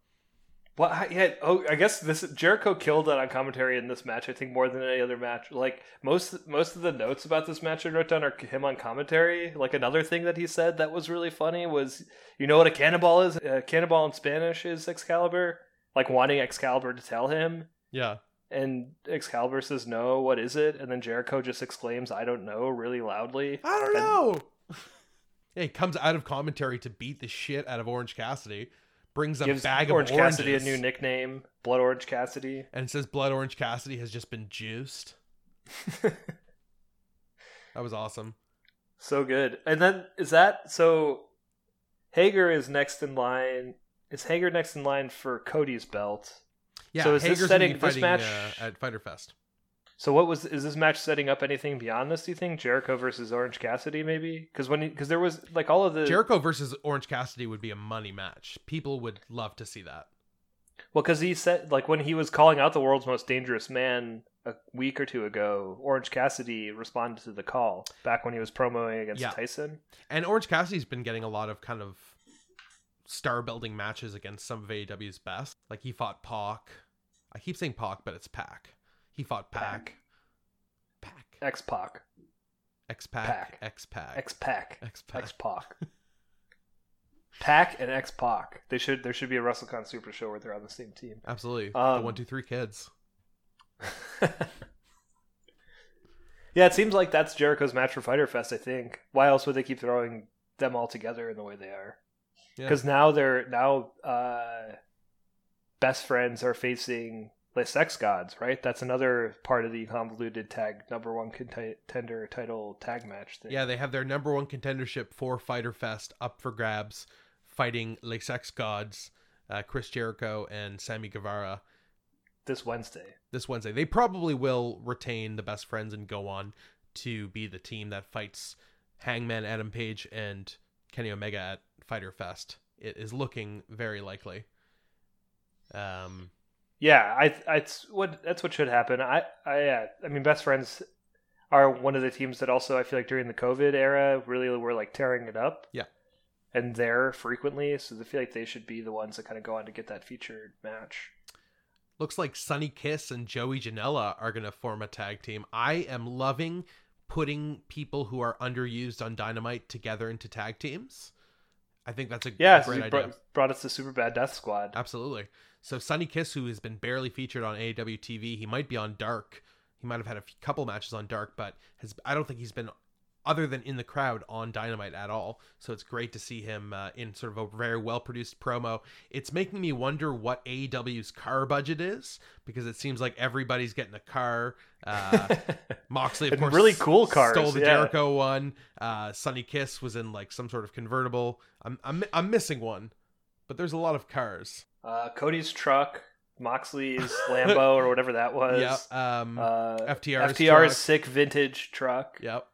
Well, I- yeah. Oh, I guess this Jericho killed that on commentary in this match. I think more than any other match. Like most most of the notes about this match I wrote down are him on commentary. Like another thing that he said that was really funny was, you know what a cannonball is? A cannonball in Spanish is Excalibur. Like wanting Excalibur to tell him, Yeah. and Excalibur says no. What is it? And then Jericho just exclaims, "I don't know," really loudly. I don't And- know. <laughs> yeah, he comes out of commentary to beat the shit out of Orange Cassidy. Brings a bag Orange of oranges Cassidy a new nickname, Blood Orange Cassidy. and says Blood Orange Cassidy has just been juiced. <laughs> That was awesome. So good. And then is that so? Hager is next in line. Is Hager next in line for Cody's belt? Yeah, So is this Hager's gonna setting- this fighting, match- uh, at Fyter Fest. So what was is this match setting up anything beyond this? Do you think Jericho versus Orange Cassidy maybe? Because when because there was like all of the Jericho versus Orange Cassidy would be a money match. People would love to see that. well because he said like when he was calling out the world's most dangerous man a week or two ago, Orange Cassidy responded to the call back when he was promoing against Yeah. Tyson. And Orange Cassidy's been getting a lot of kind of star building matches against some of AEW's best. Like he fought Pac. I keep saying Pac, but it's Pac. He fought Pac. Pac. X Pac, X Pac. X Pac. X Pac, X Pac. X Pac. <laughs> Pac and X Pac. They should there should be a WrestleCon Super Show where they're on the same team. Absolutely. the Um, one, two, three kids. <laughs> yeah, it seems like that's Jericho's match for Fyter Fest. I think. Why else would they keep throwing them all together in the way they are? Yeah. Because now they're now uh, best friends are facing the sex gods, right? That's another part of the convoluted tag number one contender title tag match thing. Yeah, they have their number one contendership for Fyter Fest up for grabs, fighting Les Sex Gods, uh, Chris Jericho and Sammy Guevara this Wednesday. this Wednesday. They probably will retain the best friends and go on to be the team that fights Hangman Adam Page and Kenny Omega at Fyter Fest. It is looking very likely. Um, Yeah, I, I it's what that's what should happen. I, I, I mean, best friends are one of the teams that also I feel like during the COVID era really were like tearing it up. Yeah. and there frequently, so I feel like they should be the ones that kind of go on to get that featured match. looks like Sunny Kiss and Joey Janela are going to form a tag team. I am loving putting people who are underused on Dynamite together into tag teams. I think that's a Yeah, a so great you idea. brought, brought us the Super Bad Death Squad. Absolutely. So Sunny Kiss, who has been barely featured on AEW TV, he might be on Dark. He might have had a couple matches on Dark, but has I don't think he's been other than in the crowd on Dynamite at all. So it's great to see him uh, in sort of a very well produced promo. It's making me wonder what AEW's car budget is because it seems like everybody's getting a car. Uh, <laughs> Moxley, of course, really cool cars, Stole the yeah. Jericho one. Uh, Sunny Kiss was in like some sort of convertible. I'm I'm I'm missing one, but there's a lot of cars. Uh, Cody's truck, Moxley's <laughs> Lambo or whatever that was. Yeah. Um. Uh, FTR's FTR's sick vintage truck. Yep.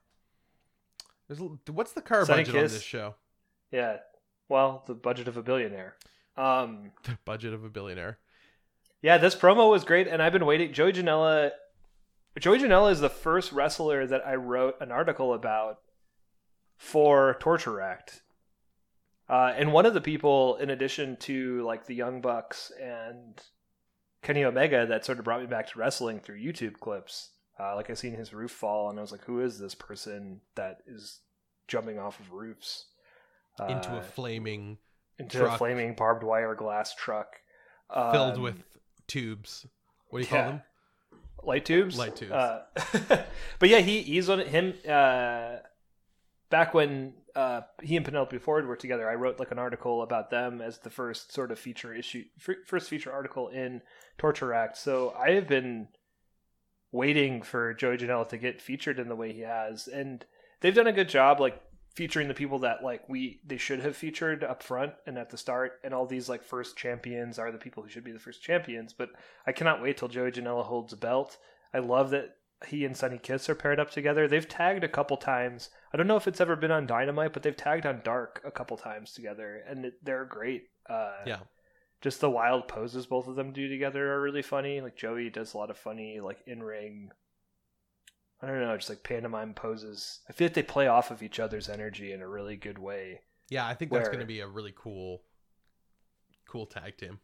There's a- what's the car budget on this show? Yeah. Well, the budget of a billionaire. Um, <laughs> The budget of a billionaire. yeah, this promo was great, and I've been waiting. Joey Janela. Joey Janela is the first wrestler that I wrote an article about for Torture Act. Uh, and one of the people, in addition to like the Young Bucks and Kenny Omega that sort of brought me back to wrestling through YouTube clips. Uh, like I seen his roof fall, and I was like, "Who is this person that is jumping off of roofs uh, into a flaming into truck. a flaming barbed wire glass truck filled Um, with tubes. What do you yeah. call them? light tubes. Light tubes. Uh, <laughs> but yeah, he he's on him. Uh, back when uh, he and Penelope Ford were together, I wrote like an article about them as the first sort of feature issue, fir- first feature article in Torture Act. So I have been waiting for Joey Janela to get featured in the way he has, and they've done a good job, like featuring the people that like we they should have featured up front and at the start and all these like first champions are the people who should be the first champions but i cannot wait till joey janela holds a belt i love that he and Sunny Kiss are paired up together. They've tagged a couple times. I don't know if it's ever been on Dynamite, but they've tagged on Dark a couple times together, and they're great. Uh, Yeah. just the wild poses both of them do together are really funny. Like Joey does a lot of funny like in ring. I don't know, just like pantomime poses. I feel like they play off of each other's energy in a really good way. Yeah, I think that's going to be a really cool, cool tag team.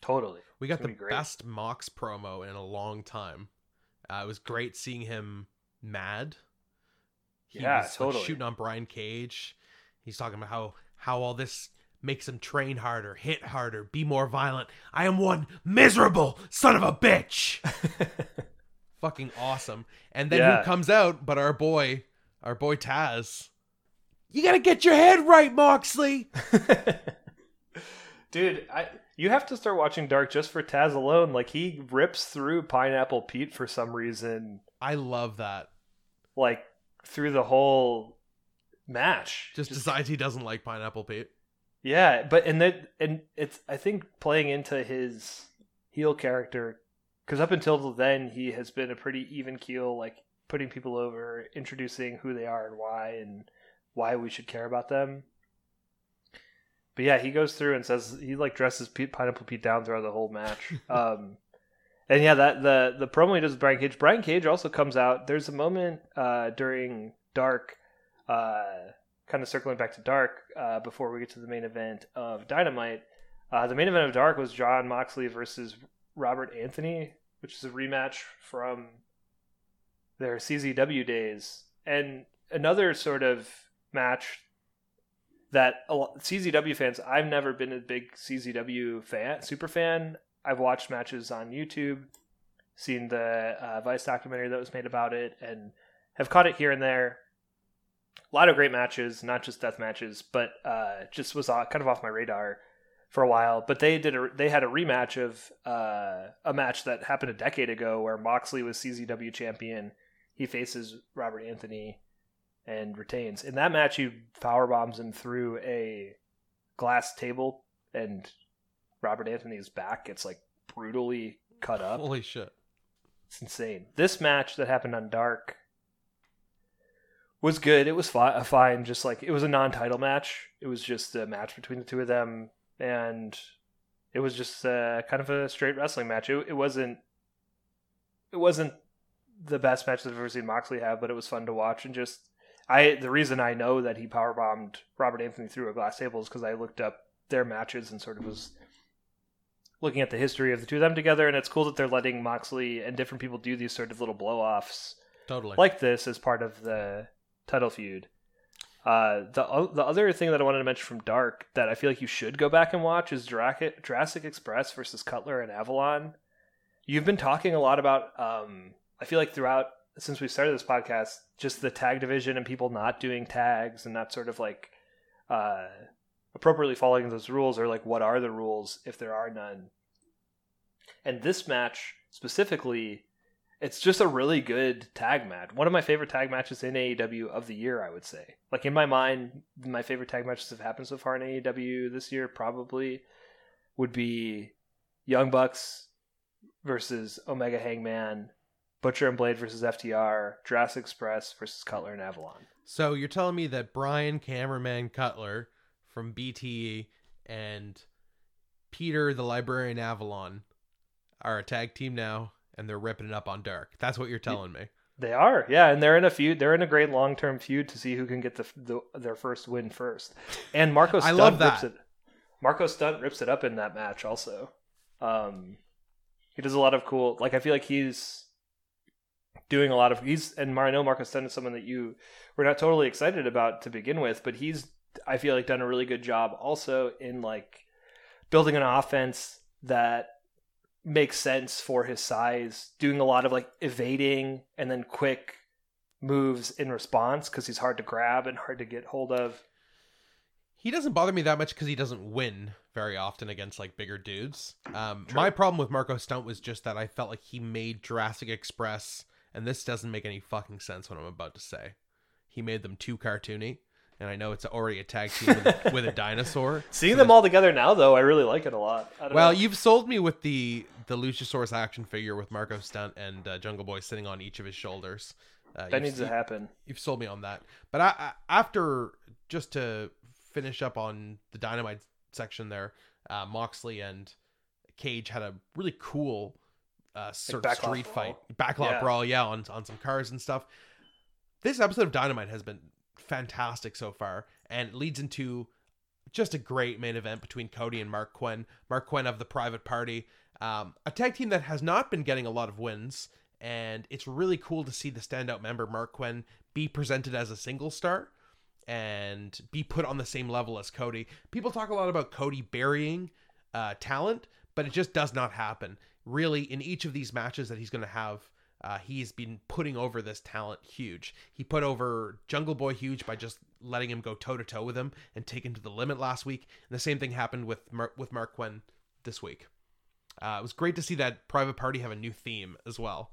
Totally. We got the be best Mox promo in a long time. Uh, it was great seeing him mad. He Yeah, was, like, totally. shooting on Brian Cage. He's talking about how how all this makes him train harder, hit harder, be more violent. I am one miserable son of a bitch. <laughs> Fucking awesome. And then Yeah. who comes out but our boy, our boy Taz. You gotta get your head right, Moxley. <laughs> Dude, I you have to start watching Dark just for Taz alone. Like he rips through Pineapple Pete for some reason, I love that. like through the whole match. Just, decides he doesn't like Pineapple Pete. Yeah, but and that and it's I think playing into his heel character because up until then he has been a pretty even keel, like putting people over, introducing who they are and why, and why we should care about them. But yeah, he goes through and says he like dresses Pete, Pineapple Pete down throughout the whole match. <laughs> um, and yeah, that the the promo he does with Brian Cage. Brian Cage also comes out. There's a moment uh, during Dark, uh, kind of circling back to Dark uh, before we get to the main event of Dynamite. Uh, the main event of Dark was Jon Moxley versus Robert Anthony, which is a rematch from their CZW days, and another sort of match that CZW fans. I've never been a big CZW fan, super fan. I've watched matches on YouTube, seen the uh, Vice documentary that was made about it, and have caught it here and there. A lot of great matches, not just death matches, but uh, just was kind of off my radar for a while. But they did a they had a rematch of uh, a match that happened a decade ago where Moxley was CZW champion. He faces Robert Anthony and retains. In that match, he power bombs him through a glass table, and Robert Anthony's back gets like brutally cut up. Holy shit. It's insane. This match that happened on Dark was good. It was fi- fine. Just like it was a non-title match. It was just a match between the two of them, and it was just uh, kind of a straight wrestling match. It, it wasn't. It wasn't the best match that I've ever seen Moxley have, but it was fun to watch. And just I, the reason I know that he powerbombed Robert Anthony through a glass table is because I looked up their matches and sort of was looking at the history of the two of them together, and it's cool that they're letting Moxley and different people do these sort of little blow offs Totally. like this as part of the title feud. Uh, the the other thing that I wanted to mention from Dark that I feel like you should go back and watch is Jurassic, Jurassic Express versus Cutler and Avalon. You've been talking a lot about. Um, I feel like throughout since we started this podcast, just the tag division and people not doing tags and not sort of like uh, appropriately following those rules, or like what are the rules if there are none. And this match specifically it's just a really good tag match. One of my favorite tag matches in AEW of the year, I would say. Like in my mind, my favorite tag matches have happened so far in AEW this year probably would be Young Bucks versus Omega Hangman, Butcher and Blade versus FTR, Jurassic Express versus Cutler and Avalon. So you're telling me that Brian Cameraman Cutler from BTE and Peter the Librarian Avalon are a tag team now and they're ripping it up on Dark. That's what you're telling me. They are, yeah, and they're in a feud. They're in a great long term feud to see who can get the, the their first win first. And Marco <laughs> I Stunt love rips it. Marco Stunt rips it up in that match also. Um, He does a lot of cool. Like I feel like he's doing a lot of he's and Marino Marcos Stunt is someone that you were not totally excited about to begin with, but he's I feel like done a really good job also in like building an offense that makes sense for his size, doing a lot of like evading and then quick moves in response because he's hard to grab and hard to get hold of. He doesn't bother me that much because he doesn't win very often against like bigger dudes. Um, my problem with Marco Stunt was just that I felt like he made Jurassic Express, and this doesn't make any fucking sense what I'm about to say. He made them too cartoony, and I know it's already a tag team with a, <laughs> with a dinosaur. Seeing So them all together now, though, I really like it a lot. Well, know. you've sold me with the the Luchasaurus action figure with Marco Stunt and uh, Jungle Boy sitting on each of his shoulders. Uh, that needs to happen. You've sold me on that. But I, I, after just to finish up on the Dynamite section there, uh, Moxley and Cage had a really cool uh, sort of backlot street fight, backlot Yeah. brawl, yeah, on on some cars and stuff. This episode of Dynamite has been fantastic so far, and leads into just a great main event between Cody and Marq Quen. Marq Quen of the Private Party, um, a tag team that has not been getting a lot of wins, and it's really cool to see the standout member Marq Quen be presented as a single star and be put on the same level as Cody. People talk a lot about Cody burying uh, talent, but it just does not happen. Really, in each of these matches that he's going to have, uh, he's been putting over this talent huge. He put over Jungle Boy huge by just letting him go toe to toe with him and take him to the limit last week. And the same thing happened with Mar- with Marq Quen this week. Uh, it was great to see that Private Party have a new theme as well.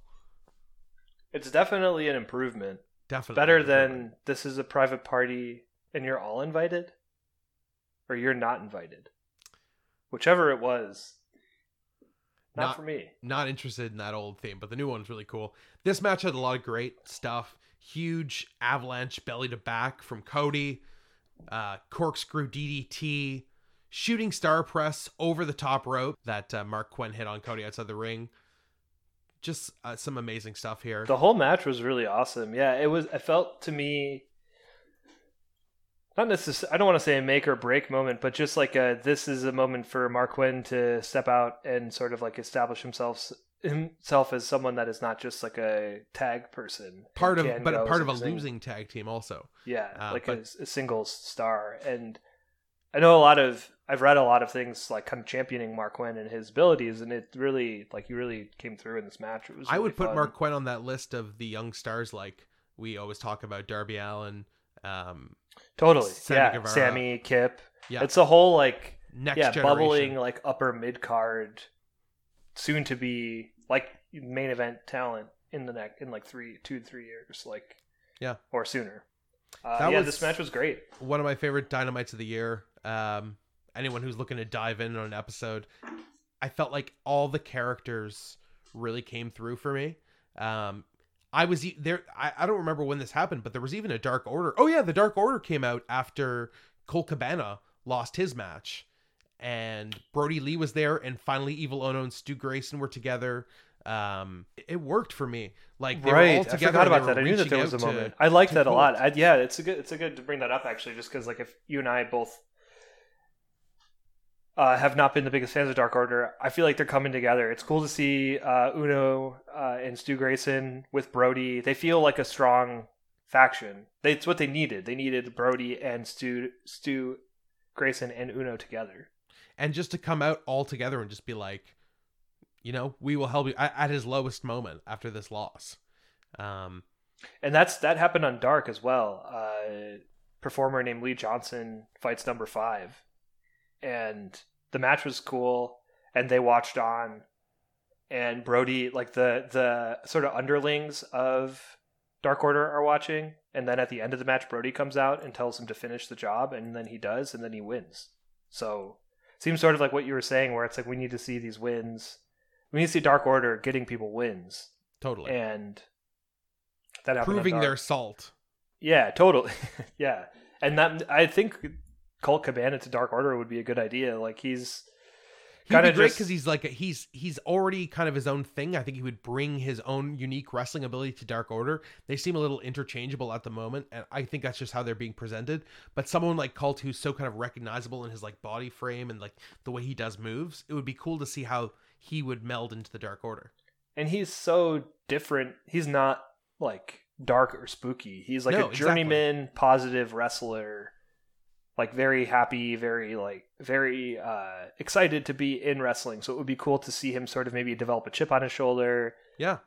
It's definitely an improvement. Definitely Better improvement. than this is a private party and you're all invited, or you're not invited. Whichever it was. Not, Not- for me. not interested in that old theme, but the new one's really cool. This match had a lot of great stuff. Huge avalanche belly to back from Cody, uh, corkscrew DDT, shooting star press over the top rope that uh, Marq Quen hit on Cody outside the ring. Just uh, some amazing stuff here. The whole match was really awesome. Yeah, it was. It felt to me not necessarily. I don't want to say a make or break moment, but just like a this is a moment for Marq Quen to step out and sort of like establish himself himself as someone that is not just like a tag person. part of, but goes part of a losing tag team also. Yeah, Uh, like but- a, a single star. And I know a lot of I've read a lot of things like kind of championing Marq Quen and his abilities, and it really like he really came through in this match. It was. I really would put fun. Marq Quen on that list of the young stars like we always talk about Darby Allin, um, totally. Sammy yeah, Guevara. Sammy Kip. Yeah. it's a whole like next yeah generation. bubbling like upper mid card, soon to be like main event talent in the neck in like three two three years like Yeah. or sooner. Uh, That yeah, was- this match was great. one of my favorite dynamites of the year. Um, anyone who's looking to dive in on an episode, I felt like all the characters really came through for me. Um, I was there. I, I don't remember when this happened, but there was even a Dark Order. Oh yeah, the Dark Order came out after Colt Cabana lost his match, and Brodie Lee was there, and finally Evil Uno and Stu Grayson were together. Um, it- worked for me. Like they were all right, I forgot about that. I knew that there was a out to- moment. I like that a lot. I, yeah, it's a good. It's a good to bring that up actually, just because like if you and I both uh, have not been the biggest fans of Dark Order, I feel like they're coming together. It's cool to see uh, Uno uh, and Stu Grayson with Brodie. They feel like a strong faction. They, it's what they needed. They needed Brodie and Stu Stu Grayson and Uno together. and just to come out all together and just be like, you know, we will help you at, at his lowest moment after this loss. Um, and that's that happened on Dark as well. Uh, performer named Lee Johnson fights number five, and the match was cool, and they watched on, and Brodie like the the sort of underlings of Dark Order are watching, and then at the end of the match, Brodie comes out and tells him to finish the job, and then he does, and then he wins. So seems sort of like what you were saying, where it's like we need to see these wins. We need to see Dark Order getting people wins, totally and that proving their salt. Yeah, totally. <laughs> yeah, and that I think Colt Cabana to Dark Order would be a good idea. Like he's be Kinda great just- because he's like a, he's he's already kind of his own thing. I think he would bring his own unique wrestling ability to Dark Order. They seem a little interchangeable at the moment, and I think that's just how they're being presented. But someone like Colt, who's so kind of recognizable in his like body frame and like the way he does moves, it would be cool to see how he would meld into the Dark Order. And he's so different. He's not like dark or spooky. He's like No, a exactly. journeyman, positive wrestler. Like very happy, very like very uh excited to be in wrestling. So it would be cool to see him sort of maybe develop a chip on his shoulder, Yeah,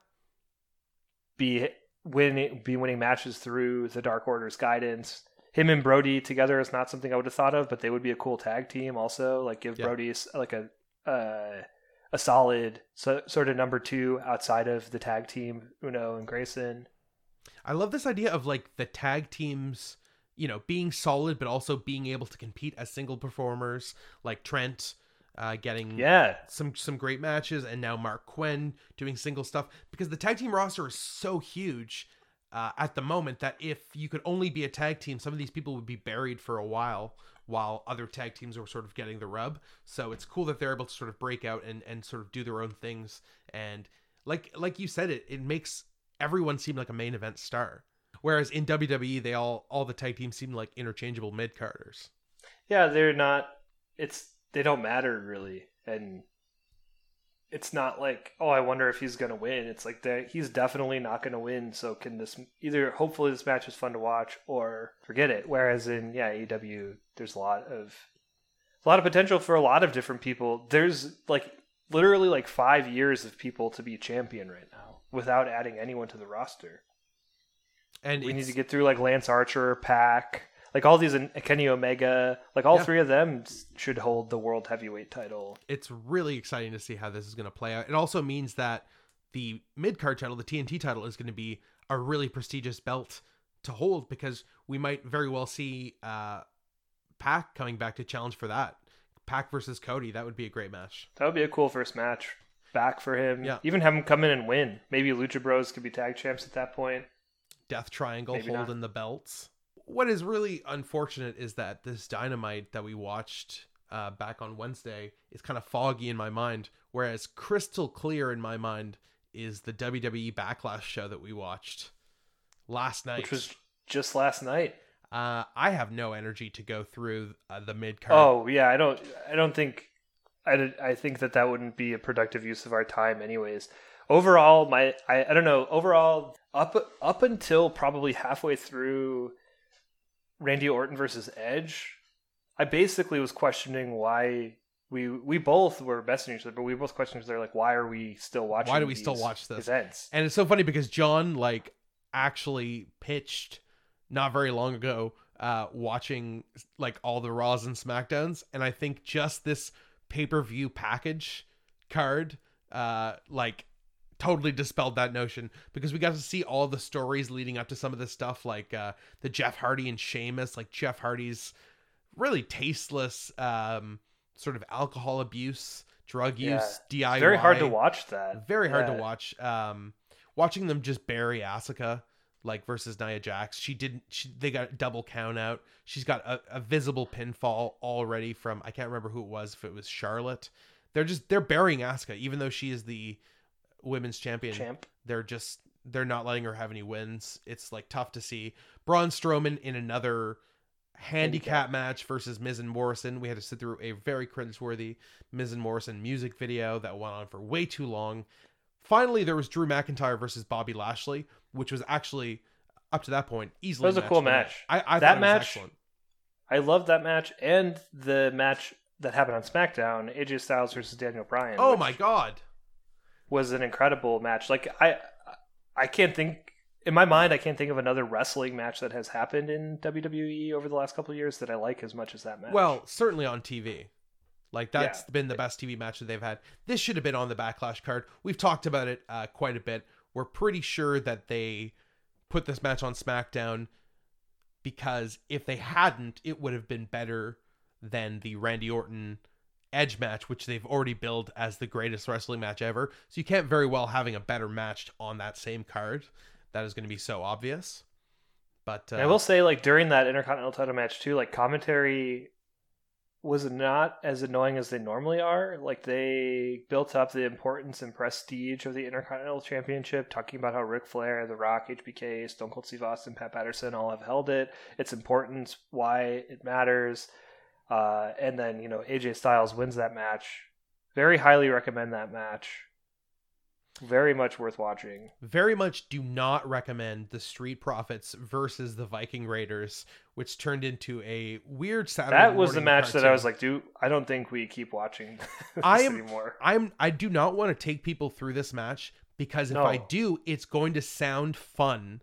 be winning be winning matches through the Dark Order's guidance. Him and Brodie together is not something I would have thought of, but they would be a cool tag team. Also, like give Yeah. Brodie like a uh, a solid so, sort of number two outside of the tag team Uno and Grayson. I love this idea of like the tag teams, you know, being solid but also being able to compete as single performers, like Trent uh, getting Yeah, some some great matches, and now Marq Quen doing single stuff because the tag team roster is so huge uh, at the moment that if you could only be a tag team, some of these people would be buried for a while while other tag teams were sort of getting the rub. So it's cool that they're able to sort of break out and and sort of do their own things. And like like you said, it it makes everyone seem like a main event star. Whereas in WWE, they all all the tag teams seem like interchangeable mid carders. yeah, they're not. It's they don't matter really, and it's not like oh, I wonder if he's gonna win. It's like he's definitely not gonna win. So can this either hopefully this match is fun to watch or forget it. Whereas in yeah AEW, there's a lot of a lot of potential for a lot of different people. There's like literally like five years of people to be champion right now without adding anyone to the roster. And We need to get through like Lance Archer, Pac, like all these, and Kenny Omega, like all Yeah. three of them should hold the world heavyweight title. it's really exciting to see how this is going to play out. It also means that the mid card title, the TNT title, is going to be a really prestigious belt to hold because we might very well see uh, Pac coming back to challenge for that. Pac versus Cody, that would be a great match. That would be a cool first match back for him. Yeah. Even have him come in and win. Maybe Lucha Bros could be tag champs at that point. Death Triangle Maybe not. holding the belts. What is really unfortunate is that this Dynamite that we watched uh, back on Wednesday is kind of foggy in my mind, whereas crystal clear in my mind is the WWE Backlash show that we watched last night. Which was just last night. Uh, I have no energy to go through uh, the mid card. Oh yeah, I don't. I don't think. I, I think that that wouldn't be a productive use of our time, anyways. Overall, my I, I don't know. Overall, up up until probably halfway through Randy Orton versus Edge, I basically was questioning why we we both were messaging each other, but we both questioned each other like, why are we still watching? Why do we still watch this? events? And it's so funny because John like actually pitched not very long ago uh watching like all the Raws and Smackdowns and I think just this pay-per-view package card uh like totally dispelled that notion because we got to see all the stories leading up to some of this stuff like uh the Jeff Hardy and Sheamus like Jeff Hardy's really tasteless um sort of alcohol abuse drug Yeah. use DIY It's very hard to watch that. very hard to watch. Um, watching them just bury Asuka like versus Nia Jax. She didn't. She, they got a double count out. She's got a, a visible pinfall already from I can't remember who it was. If it was Charlotte, they're just they're burying Asuka even though she is the women's champion. Champ. They're just they're not letting her have any wins. It's like tough to see. Braun Strowman in another handicap match versus Miz and Morrison. We had to sit through a very cringeworthy Miz and Morrison music video that went on for way too long. Finally, there was Drew McIntyre versus Bobby Lashley, which was actually up to that point easily. That was a cool match. I, I That thought it was match- I loved that match and the match that happened on SmackDown, AJ Styles versus Daniel Bryan. Oh my god! Was an incredible match. Like I, I can't think in my mind. I can't think of another wrestling match that has happened in WWE over the last couple of years that I like as much as that match. Well, certainly on TV. Like that's Yeah. been the best TV match that they've had. This should have been on the backlash card. We've talked about it uh, quite a bit. We're pretty sure that they put this match on SmackDown because if they hadn't, it would have been better than the Randy Orton Edge match, which they've already billed as the greatest wrestling match ever. So you can't very well having a better match on that same card. That is going to be so obvious. But uh, I will say, like during that Intercontinental title match too, like commentary was not as annoying as they normally are. Like they built up the importance and prestige of the Intercontinental Championship, talking about how Ric Flair, The Rock, HBK, Stone Cold Steve Austin, Pat Patterson all have held it, its importance, why it matters, uh, and then you know AJ Styles wins that match. Very highly recommend that match. Very much worth watching. Very much do not recommend the Street Profits versus the Viking Raiders, which turned into a weird Saturday. That was the match that I was like, dude, I don't think we keep watching <laughs> this I am- anymore. I'm I do not want to take people through this match because if No. I do, it's going to sound fun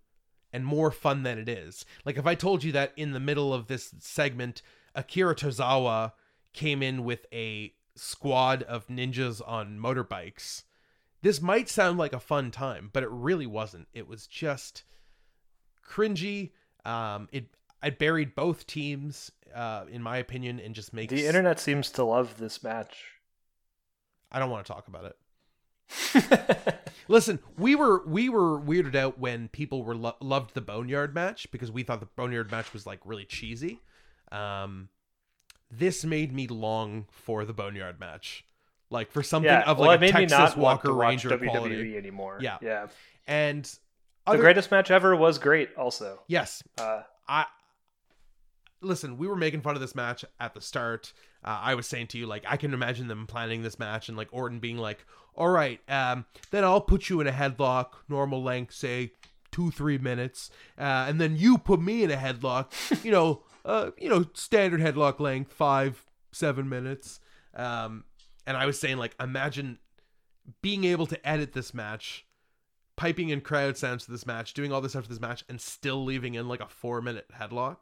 and more fun than it is. Like if I told you that in the middle of this segment, Akira Tozawa came in with a squad of ninjas on motorbikes, this might sound like a fun time, but it really wasn't. It was just cringy. Um, it I buried both teams, uh, in my opinion, and just makes The internet seems to love this match. I don't want to talk about it. <laughs> Listen, we were we were weirded out when people were lo- loved the Boneyard match because we thought the Boneyard match was like really cheesy. Um, this made me long for the Boneyard match, like for something yeah, of well, like a Texas Walker want to watch Ranger WWE quality. anymore. Yeah. yeah. And The greatest match ever was great. Also, yes, uh, I listen. We were making fun of this match at the start. Uh, I was saying to you, like, I can imagine them planning this match and like Orton being like, "All right, um, then I'll put you in a headlock, normal length, say two three minutes, uh, and then you put me in a headlock, you know, uh, you know, standard headlock length, five seven minutes." Um, and I was saying, like, imagine being able to edit this match piping in crowd sounds to this match, doing all this to this match, and still leaving in like a four minute headlock.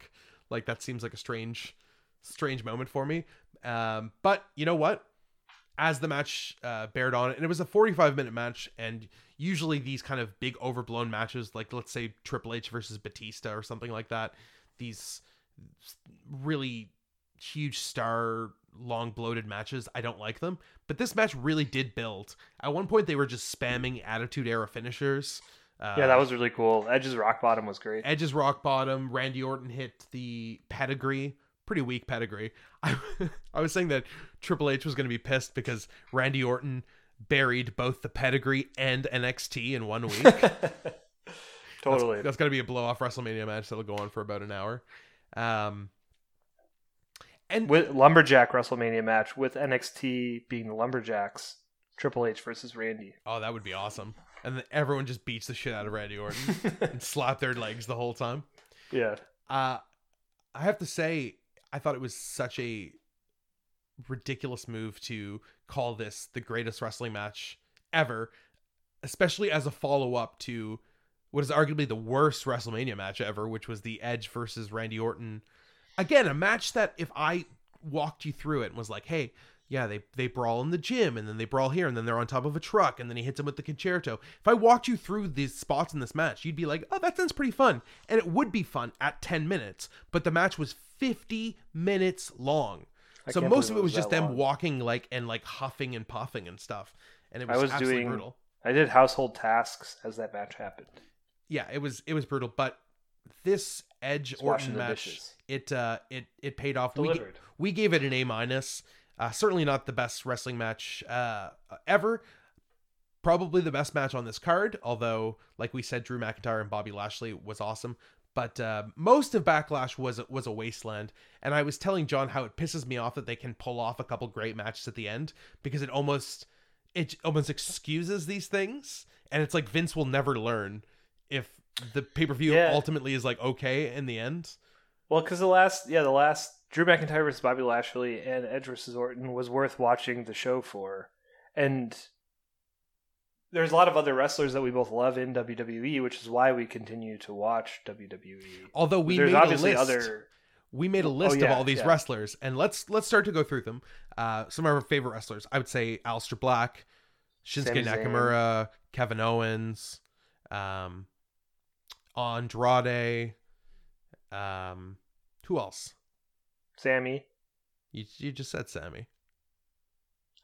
Like that seems like a strange, strange moment for me. Um, but you know what? As the match uh, bared on, and it was a 45 minute match, and usually these kind of big overblown matches, like let's say Triple H versus Batista or something like that, these really huge star long bloated matches. I don't like them but this match really did build. At one point they were just spamming attitude era finishers. Uh, yeah, that was really cool. Edge's rock bottom was great. edge's rock bottom randy orton hit the pedigree. Pretty weak pedigree. <laughs> I, I was saying that triple h was going to be pissed because randy orton buried both the pedigree and nxt in one week. <laughs> Totally. that's, that's going to be a blow off wrestlemania match that'll go on for about an hour um and with lumberjack WrestleMania match with NXT being the lumberjacks, Triple H versus Randy. Oh, that would be awesome. And then everyone just beats the shit out of Randy Orton <laughs> and slap their legs the whole time. Yeah, Uh I have to say, I thought it was such a ridiculous move to call this the greatest wrestling match ever, especially as a follow up to what is arguably the worst WrestleMania match ever, which was the Edge versus Randy Orton. Again, a match that if I walked you through it and was like, hey, yeah, they they brawl in the gym and then they brawl here and then they're on top of a truck and then he hits him with the con-chair-to. If I walked you through these spots in this match, you'd be like, "Oh, that sounds pretty fun." And it would be fun at 10 minutes, but the match was 50 minutes long. I so most of it was just them long. walking like and like huffing and puffing and stuff. And it I was, was absolutely doing- brutal. I did household tasks as that match happened. Yeah, it was it was brutal, but this Edge Orton match it uh it it paid off. We, we gave it an A minus. Uh, certainly not the best wrestling match uh, ever. Probably the best match on this card, although, like we said, Drew McIntyre and Bobby Lashley was awesome. But uh, most of Backlash was was a wasteland, and I was telling John how it pisses me off that they can pull off a couple great matches at the end because it almost it almost excuses these things, and it's like Vince will never learn if the pay per view Yeah. ultimately is like okay in the end. Well, because the last, yeah, the last Drew McIntyre versus Bobby Lashley and Edge versus Orton was worth watching the show for, and there's a lot of other wrestlers that we both love in WWE, which is why we continue to watch WWE. Although we there's made obviously a list. other. we made a list Oh, yeah, of all these yeah. wrestlers and let's let's start to go through them uh some of our favorite wrestlers i would say Aleister black shinsuke Sami nakamura kevin owens um andrade um who else Sammy. you, you just said sammy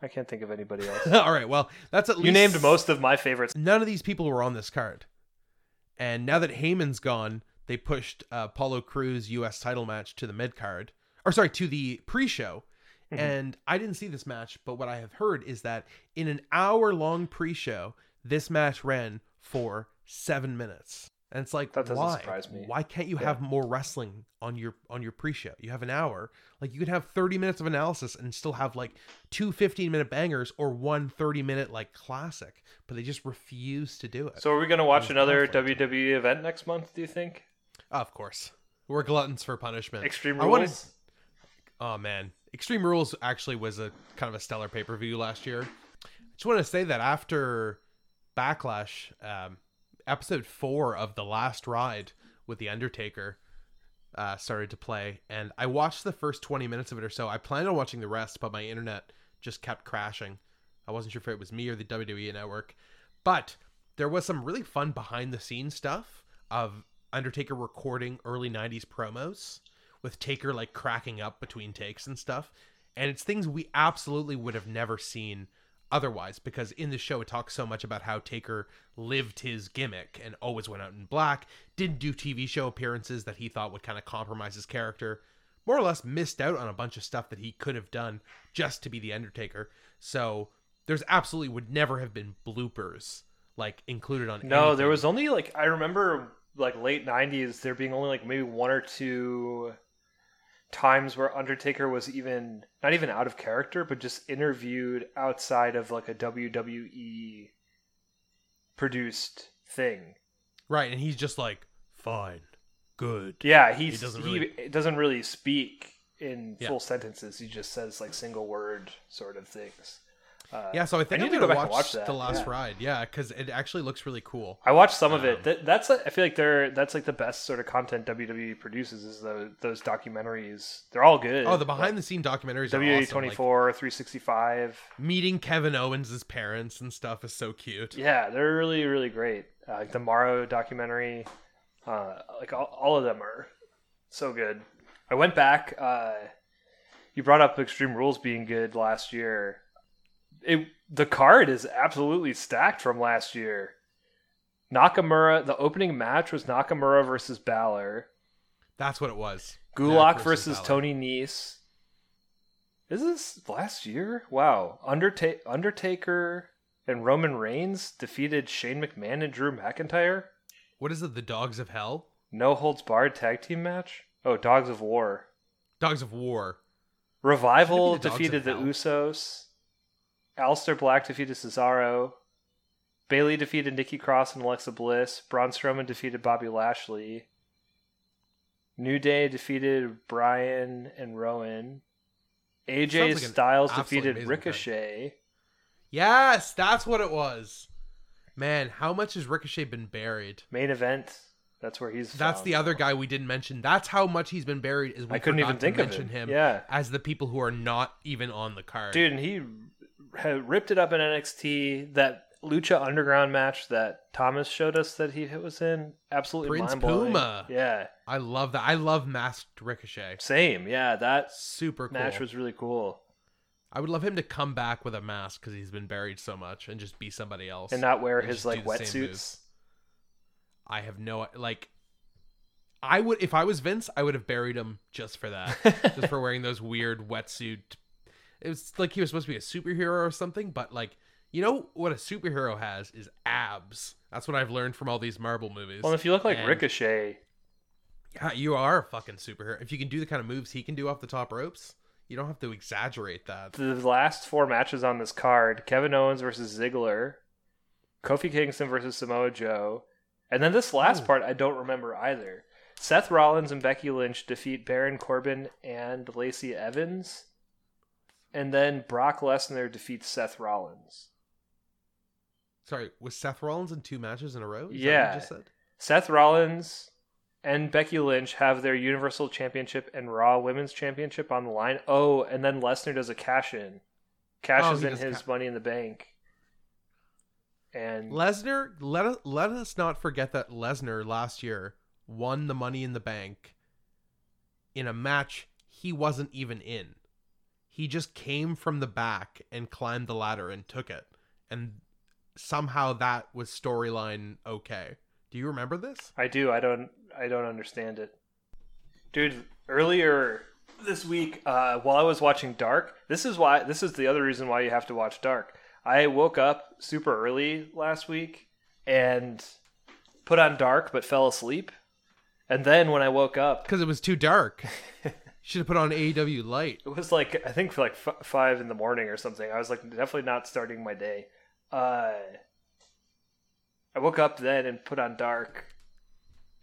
I can't think of anybody <laughs> else. all right well that's at least you named most of my favorites. none of these people were on this card. And now that Heyman's gone, they pushed uh, Apollo Crews U.S. title match to the mid card, or sorry, to the pre-show. Mhm. And I didn't see this match, but what I have heard is that in an hour-long pre-show, this match ran for seven minutes. And it's like, That doesn't why? surprise me. Why can't you Yeah. have more wrestling on your on your pre-show? You have an hour. Like you could have 30 minutes of analysis and still have like two 15-minute bangers or one 30-minute like classic. But they just refuse to do it. So are we going to watch another conflict. WWE event next month? Do you think? of course. We're gluttons for punishment. Extreme I Rules. wanted- Oh man, Extreme Rules actually was a kind of a stellar pay per view last year. I just want to say that after Backlash, um, episode four of the Last Ride with the Undertaker uh, started to play, and I watched the first twenty minutes of it or so. I planned on watching the rest, but my internet just kept crashing. I wasn't sure if it was me or the WWE network, but there was some really fun behind the scenes stuff of Undertaker recording early 90s promos with Taker like cracking up between takes and stuff. And it's things we absolutely would have never seen otherwise because in the show it talks so much about how Taker lived his gimmick and always went out in black, didn't do TV show appearances that he thought would kind of compromise his character, more or less missed out on a bunch of stuff that he could have done just to be the Undertaker. So there's absolutely would never have been bloopers like included on No, there was only like I remember like late '90s there being only like maybe one or two times where Undertaker was even not even out of character, but just interviewed outside of like a WWE produced thing. right and he's just like fine good Yeah, he's, he doesn't really- really doesn't really speak in Yeah. full sentences. He just says like single word sort of things. Uh, Yeah, so I think I need to go back watch, and watch that, the last yeah. ride. Yeah, because it actually looks really cool. I watched some of Um, it. That, that's I feel like they're that's like the best sort of content WWE produces is those those documentaries. They're all good. Oh, the behind the scene documentaries WWE awesome. twenty Like, four, three sixty five. meeting Kevin Owens' parents and stuff is so cute. Yeah, they're really really great. Uh, like the Morrow documentary, uh, like all, all of them are so good. I went back. Uh, you brought up Extreme Rules being good last year. It the card is absolutely stacked from last year. Nakamura, the opening match was Nakamura versus Balor. That's what it was. Gulak versus, Balor. Tony Nese. Is this last year? Wow. Underta- Undertaker and Roman Reigns defeated Shane McMahon and Drew McIntyre. What is it? The Dogs of Hell? No holds barred tag team match. Oh, Dogs of War. Dogs of War. Revival Shouldn't it be the defeated of the Hell? Usos. Aleister Black defeated Cesaro. Bayley defeated Nikki Cross and Alexa Bliss. Braun Strowman defeated Bobby Lashley. New Day defeated Bryan and Rowan. AJ like Styles defeated Ricochet. Yes, that's what it was. Man, how much has Ricochet been buried? Main event. That's where he's. That's the other guy we didn't mention. That's how much he's been buried. Is we I couldn't even to think of mention him. him Yeah. as the people who are not even on the card. Dude, and he ripped it up in NXT. That Lucha Underground match that Thomas showed us that he was in, absolutely Prince mind blowing. Puma. Yeah, I love that. I love masked Ricochet. same. Yeah, that Super cool. match was really cool, I would love him to come back with a mask because he's been buried so much and just be somebody else. and not wear And his like do the same wetsuits. I have no like. I would if I was Vince, I would have buried him just for that, <laughs> just for wearing those weird wetsuit. It was like he was supposed to be a superhero or something, but like you know what a superhero has is abs. That's what I've learned from all these Marvel movies. Well, if you look like And- Ricochet, yeah, you are a fucking superhero. If you can do the kind of moves he can do off the top ropes, you don't have to exaggerate that. the last four matches on this card: Kevin Owens versus Ziggler, Kofi Kingston versus Samoa Joe, and then this last Ooh. part I don't remember either. Seth Rollins and Becky Lynch defeat Baron Corbin and Lacey Evans, and then Brock Lesnar defeats Seth Rollins. Sorry, was Seth Rollins in two matches in a row? Is Yeah. you just said? Seth Rollins and Becky Lynch have their Universal Championship and Raw Women's Championship on the line. Oh, and then Lesnar does a cash oh, in, cashes Oh, in his ca- Money in the Bank, and Lesnar, let let us not forget that Lesnar last year won the Money in the Bank in a match he wasn't even in. He just came from the back and climbed the ladder and took it. And somehow that was storyline okay. Do you remember this? I do. I don't. I don't understand it, dude. Earlier this week, uh, while I was watching Dark, this is why. This is the other reason why you have to watch Dark. I woke up super early last week and put on dark but fell asleep. And then when I woke up, Because it was too dark. <laughs> Should have put on AEW Light. it was like I think for like f- five in the morning or something. I was like definitely not starting my day. Uh, I woke up then and put on dark,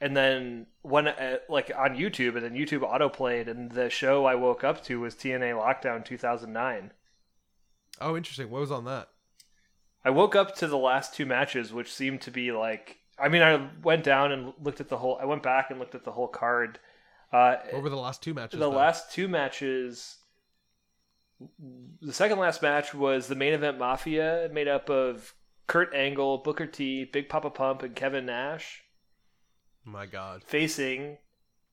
and then when uh, like on YouTube, and then YouTube auto played, and the show I woke up to was TNA Lockdown 2009. Oh, interesting. What was on that? I woke up to the last two matches, which seemed to be like. I mean, I went down and looked at the whole. I went back and looked at the whole card. Uh, What were the last two matches? the though? last two matches the second last match was the main event mafia made up of kurt angle booker t big papa pump and kevin nash My God. facing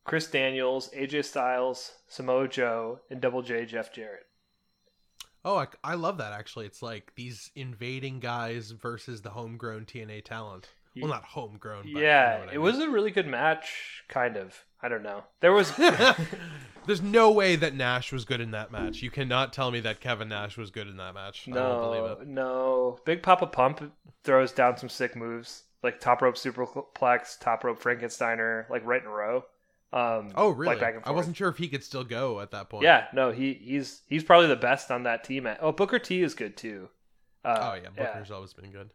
chris daniels aj styles samoa joe and double j jeff jarrett Oh, I, I love that actually. It's like these invading guys versus the homegrown TNA talent. Well, not homegrown. But you know yeah it mean. was a really good match kind of i don't know there was <laughs> <laughs> There's no way that Nash was good in that match. You cannot tell me that Kevin Nash was good in that match. I won't believe no it. no big papa pump throws down some sick moves like top rope superplex top rope frankensteiner like right in a row um Oh, really? like back and I wasn't sure if he could still go at that point. Yeah, no, he he's he's probably the best on that team. Oh, Booker T is good too. Uh, Oh yeah, Booker's always been good.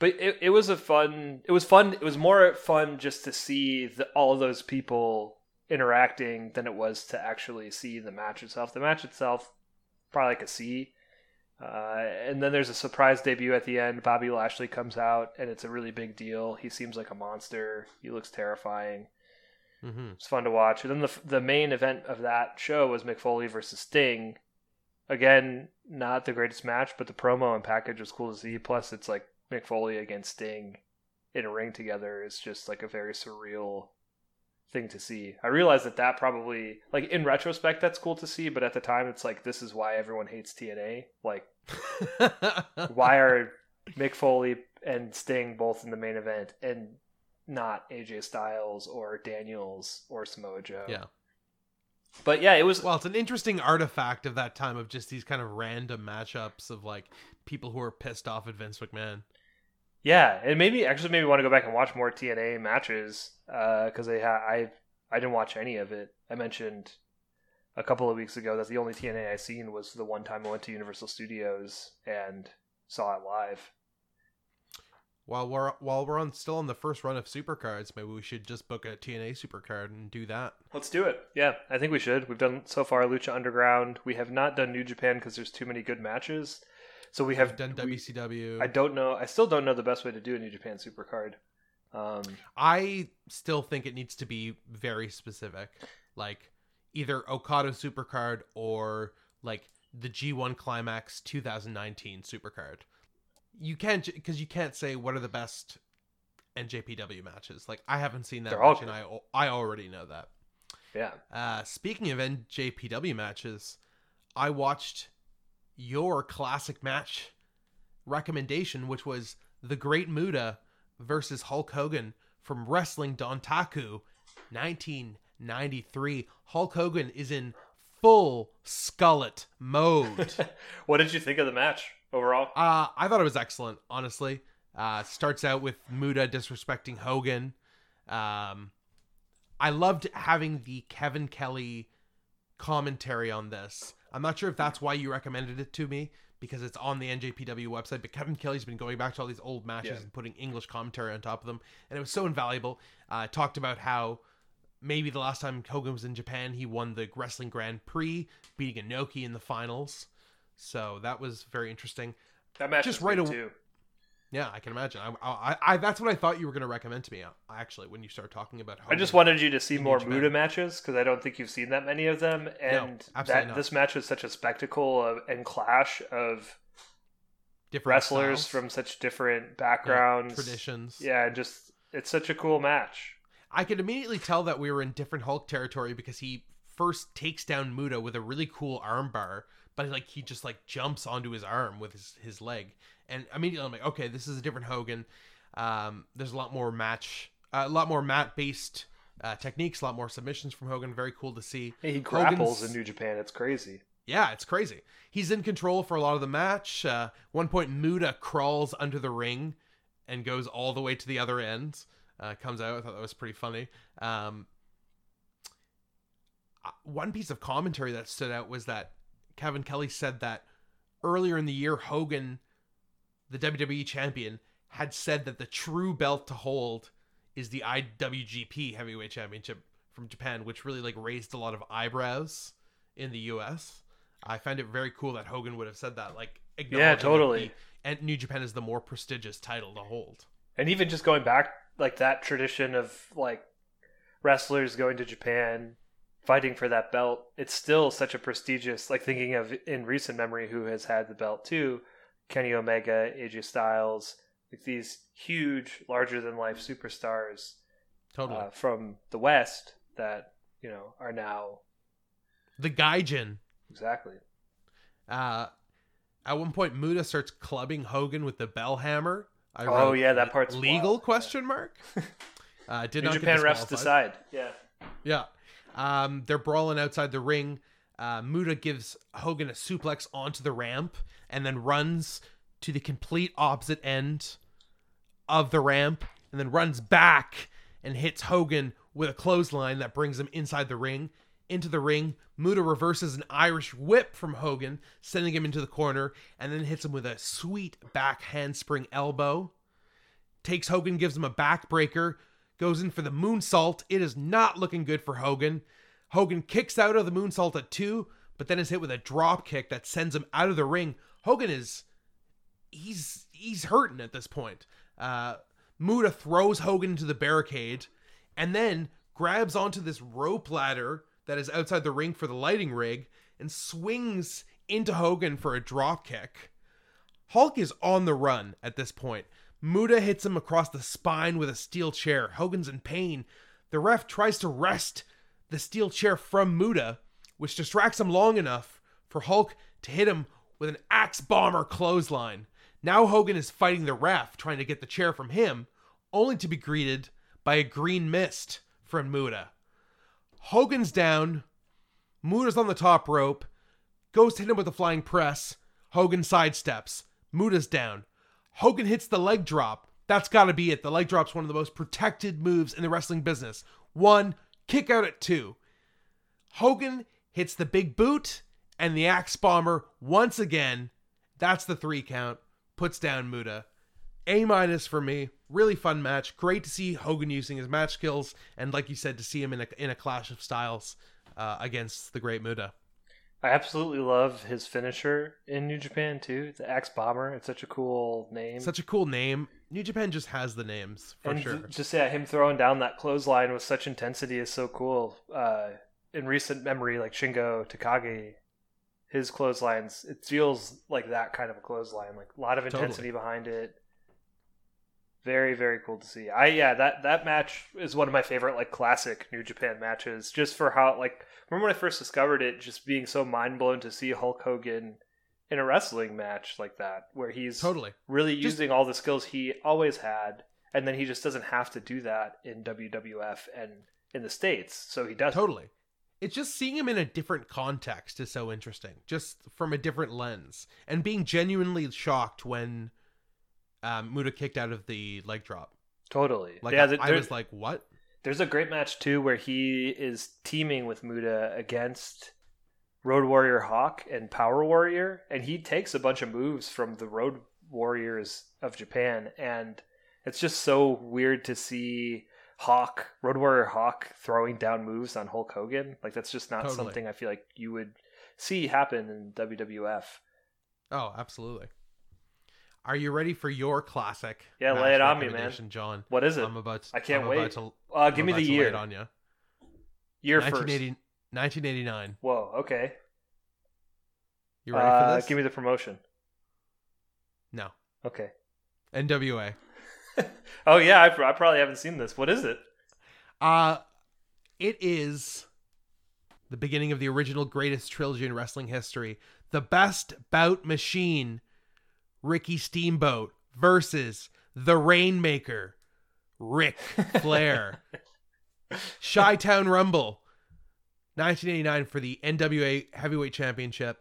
But it, it was a fun. It was fun. It was more fun just to see the, all of those people interacting than it was to actually see the match itself. The match itself, probably like a C. Uh, and then there's a surprise debut at the end. Bobby Lashley comes out, and it's a really big deal. He seems like a monster. He looks terrifying. mm-hmm. It's fun to watch. And then the the main event of that show was Mick Foley versus Sting. Again, not the greatest match, but the promo and package was cool to see. Plus, it's like Mick Foley against Sting in a ring together is just like a very surreal thing to see. I realize that that probably like in retrospect that's cool to see, but at the time it's like this is why everyone hates TNA. Like <laughs> why are Mick Foley and Sting both in the main event and not AJ Styles or Daniels or Samoa Joe? yeah. But yeah, it was Well, it's an interesting artifact of that time of just these kind of random matchups of like people who are pissed off at Vince McMahon. Yeah, it made me actually made me want to go back and watch more TNA matches uh, because I ha- I I didn't watch any of it. I mentioned a couple of weeks ago that the only TNA I seen was the one time I went to Universal Studios and saw it live. While we're while we're on still on the first run of supercards, maybe we should just book a TNA supercard and do that. Let's do it. Yeah, I think we should. We've done so far Lucha Underground. We have not done New Japan because there's too many good matches. So we have done we- WCW. I don't know. I still don't know the best way to do a New Japan Supercard. Um, I still think it needs to be very specific, like either Okada Supercard or like the G1 Climax 2019 Supercard. You can't because you can't say what are the best NJPW matches. Like I haven't seen that They're all and I I already know that. yeah. Uh, speaking of NJPW matches, I watched your classic match recommendation, which was the Great Muta versus Hulk Hogan from Wrestling Dontaku 1993. Hulk Hogan is in full skullet mode. <laughs> what did you think of the match overall? Uh, I thought it was excellent, honestly. Uh, starts out with Muta disrespecting Hogan. Um, I loved having the Kevin Kelly commentary on this. I'm not sure if that's why you recommended it to me because it's on the NJPW website, but Kevin Kelly's been going back to all these old matches Yeah. and putting English commentary on top of them, and it was so invaluable. Uh, talked about how maybe the last time Hogan was in Japan, he won the Wrestling Grand Prix, beating Inoki in the finals. So that was very interesting. That match just was right away. too. Yeah, I can imagine. I, I, I that's what I thought you were going to recommend to me. uh, Actually, when you start talking about, I just wanted you to see more. Muta matches because I don't think you've seen that many of them, and absolutely that not. this match was such a spectacle of, and clash of different wrestlers styles, from such different yeah, backgrounds, traditions. Yeah, just it's such a cool match. I could immediately tell that we were in different Hulk territory because he first takes down Muta with a really cool armbar, but like he just like jumps onto his arm with his, his leg, and immediately I'm like, okay, this is a different Hogan. Um, there's a lot more match, uh, a lot more mat based uh, techniques, a lot more submissions from Hogan. Very cool to see. He grapples Hogan's- in New Japan. It's crazy. Yeah, it's crazy. He's in control for a lot of the match. Uh, one point, Muta crawls under the ring and goes all the way to the other end. Uh, comes out. I thought that was pretty funny. Um, uh, one piece of commentary that stood out was that Kevin Kelly said that earlier in the year, Hogan, the WWE champion, had said that the true belt to hold is the IWGP Heavyweight Championship from Japan, which really like raised a lot of eyebrows in the US. I find it very cool that Hogan would have said that. Like, Yeah, totally. the- and New Japan is the more prestigious title to hold. and even just going back like that tradition of like wrestlers going to Japan fighting for that belt it's still such a prestigious like thinking of in recent memory who has had the belt too Kenny Omega AJ Styles like these huge larger than life superstars Totally. uh, from the west that you know are now the Gaijin. exactly Uh, at one point, Muta starts clubbing Hogan with the bell hammer. I Oh, yeah, that part's legal wild. question <laughs> mark. Uh, did New not Japan refs decide yeah Yeah. Um, they're brawling outside the ring. Uh, Muta gives Hogan a suplex onto the ramp and then runs to the complete opposite end of the ramp and then runs back and hits Hogan with a clothesline that brings him inside the ring. Into the ring, Muta reverses an Irish whip from Hogan, sending him into the corner, and then hits him with a sweet back handspring elbow takes Hogan, gives him a backbreaker, goes in for the moonsault. It is not looking good for Hogan. Hogan kicks out of the moonsault at two, but then is hit with a drop kick that sends him out of the ring. Hogan is he's he's hurting at this point. Uh, Muta throws Hogan into the barricade, and then grabs onto this rope ladder that is outside the ring for the lighting rig, and swings into Hogan for a drop kick. Hulk is on the run at this point. Muta hits him across the spine with a steel chair. Hogan's in pain. The ref tries to wrest the steel chair from Muda, which distracts him long enough for Hulk to hit him with an axe bomber clothesline. Now Hogan is fighting the ref, trying to get the chair from him, only to be greeted by a green mist from Muta. Hogan's down. Muta's on the top rope. Goes to hit him with a flying press. Hogan sidesteps. Muta's down. Hogan hits the leg drop. That's got to be it. The leg drop's one of the most protected moves in the wrestling business. One, kick out at two. Hogan hits the big boot and the axe bomber once again. That's the three count. Puts down Muta. A minus for me. Really fun match. Great to see Hogan using his match skills, and like you said, to see him in a in a clash of styles uh, against the Great Muta. I absolutely love his finisher in New Japan too. The Axe Bomber. It's such a cool name. Such a cool name. New Japan just has the names for and sure. just yeah, him throwing down that clothesline with such intensity is so cool. Uh, in recent memory, like Shingo Takagi, his clotheslines, it feels like that kind of a clothesline. Like a lot of Totally. intensity behind it. Very very cool to see. I yeah that that match is one of my favorite like classic New Japan matches. Just for how like remember when I first discovered it, just being so mind blown to see Hulk Hogan in a wrestling match like that, where he's Totally. really Just- using all the skills he always had, and then he just doesn't have to do that in WWF and in the states, so he does. Totally. It's just seeing him in a different context is so interesting, just from a different lens, and being genuinely shocked when um, Muta kicked out of the leg drop. Totally. Like yeah, I, I was like, "What?" there's a great match too where he is teaming with Muta against Road Warrior Hawk and Power Warrior, and he takes a bunch of moves from the Road Warriors of Japan, and it's just so weird to see Hawk, Road Warrior Hawk, throwing down moves on Hulk Hogan. Like that's just not Totally. something I feel like you would see happen in WWF. Oh, absolutely. Are you ready for your classic? Yeah, lay it on me, man. John. What is it? I'm about. To, I can't I'm wait. To, Uh, I'm give me about the to lay year. it on you. Year first. 1989. Whoa. Okay. You ready Uh, for this? Give me the promotion. no. Okay. NWA. <laughs> Oh yeah, I, I probably haven't seen this. What is it? Uh it is the beginning of the original greatest trilogy in wrestling history. The best bout machine, Ricky Steamboat versus the Rainmaker, Ric Flair. <laughs> Chi Town Rumble, 1989 for the NWA Heavyweight Championship.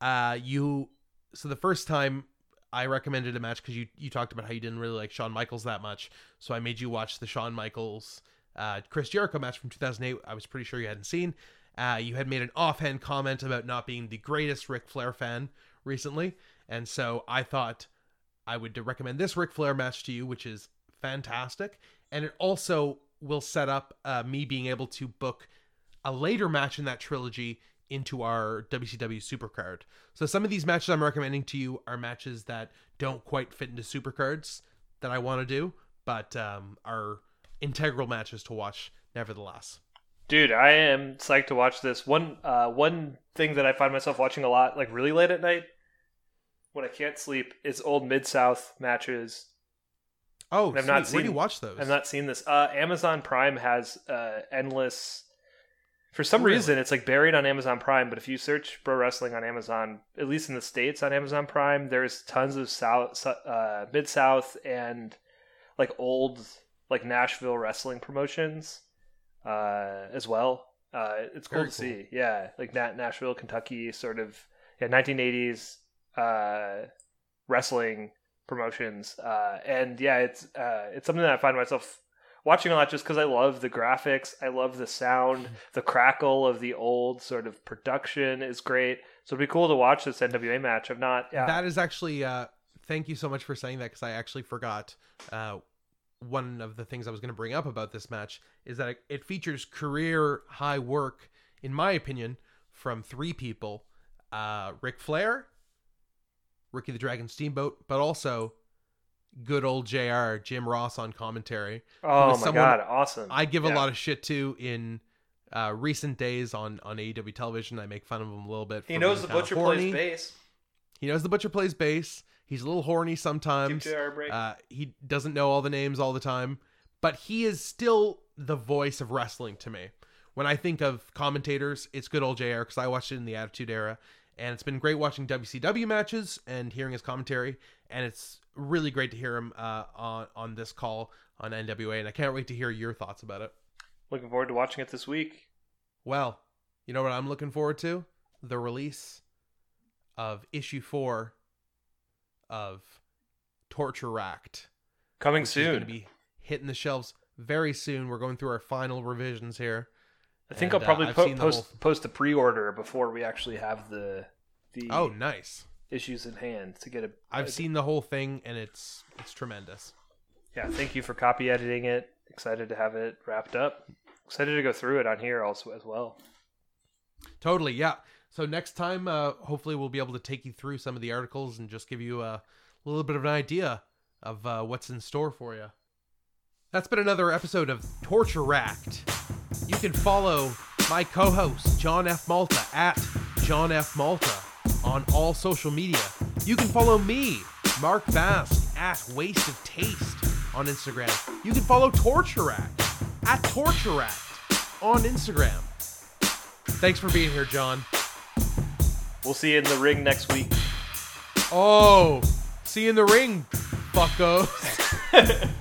Uh, you so the first time I recommended a match because you you talked about how you didn't really like Shawn Michaels that much, so I made you watch the Shawn Michaels uh, Chris Jericho match from 2008. I was pretty sure you hadn't seen. Uh, you had made an offhand comment about not being the greatest Ric Flair fan recently, and so I thought I would recommend this Ric Flair match to you, which is fantastic, and it also will set up uh, me being able to book a later match in that trilogy into our WCW Supercard. So some of these matches I'm recommending to you are matches that don't quite fit into Supercards that I want to do, but um, are integral matches to watch nevertheless. Dude, I am psyched to watch this. One uh, one thing that I find myself watching a lot, like really late at night, when I can't sleep, is old Mid South matches. Oh, I've not sweet. where do seen- you watch those? I've not seen this. Uh, Amazon Prime has uh, endless. For some Really? reason, it's like buried on Amazon Prime. But if you search pro wrestling on Amazon, at least in the states on Amazon Prime, there's tons of South, uh, Mid South, and like old like Nashville wrestling promotions uh, as well. Uh, it's cool Very to see. Yeah, like Nat- Nashville, Kentucky, sort of yeah, 1980s uh, wrestling promotions. Uh, and yeah, it's uh, it's something that I find myself watching a lot just because I love the graphics, I love the sound, the crackle of the old sort of production is great. So it'd be cool to watch this NWA match. I've not. Yeah, That is actually. Uh, thank you so much for saying that because I actually forgot. Uh, one of the things I was going to bring up about this match is that it, it features career high work, in my opinion, from three people: uh, Ric Flair, Ricky the Dragon Steamboat, but also good old JR Jim Ross on commentary. oh my god, awesome! I give a lot of shit to in uh, recent days on on AEW television. I make fun of him a little bit. He knows the butcher horny. plays bass. He knows the butcher plays bass. He's a little horny sometimes. Uh, he doesn't know all the names all the time, but he is still the voice of wrestling to me. When I think of commentators, it's good old JR because I watched it in the Attitude Era, and it's been great watching WCW matches and hearing his commentary. And it's really great to hear him uh, on on this call on NWA, and I can't wait to hear your thoughts about it. Looking forward to watching it this week. Well, you know what I'm looking forward to? The release of issue four of Torture Racked. Coming is going soon. to be hitting the shelves very soon. We're going through our final revisions here. I think and, I'll probably uh, po- seen the post whole- post a pre-order before we actually have the the Oh, nice. Issues in hand to get a. I've a- seen the whole thing and it's it's tremendous. Yeah, thank you for copy editing it. Excited to have it wrapped up. Excited to go through it on here also as well. Totally, yeah. So next time, uh, hopefully, we'll be able to take you through some of the articles and just give you a little bit of an idea of uh, what's in store for you. That's been another episode of Torture Racked. You can follow my co-host John F. Malta at John F. Malta on all social media. You can follow me, Mark Bask, at Waste of Taste on Instagram. You can follow Torture Racked at Torture Racked on Instagram. Thanks for being here, John. We'll see you in the ring next week. Oh, see you in the ring, fuckos. <laughs>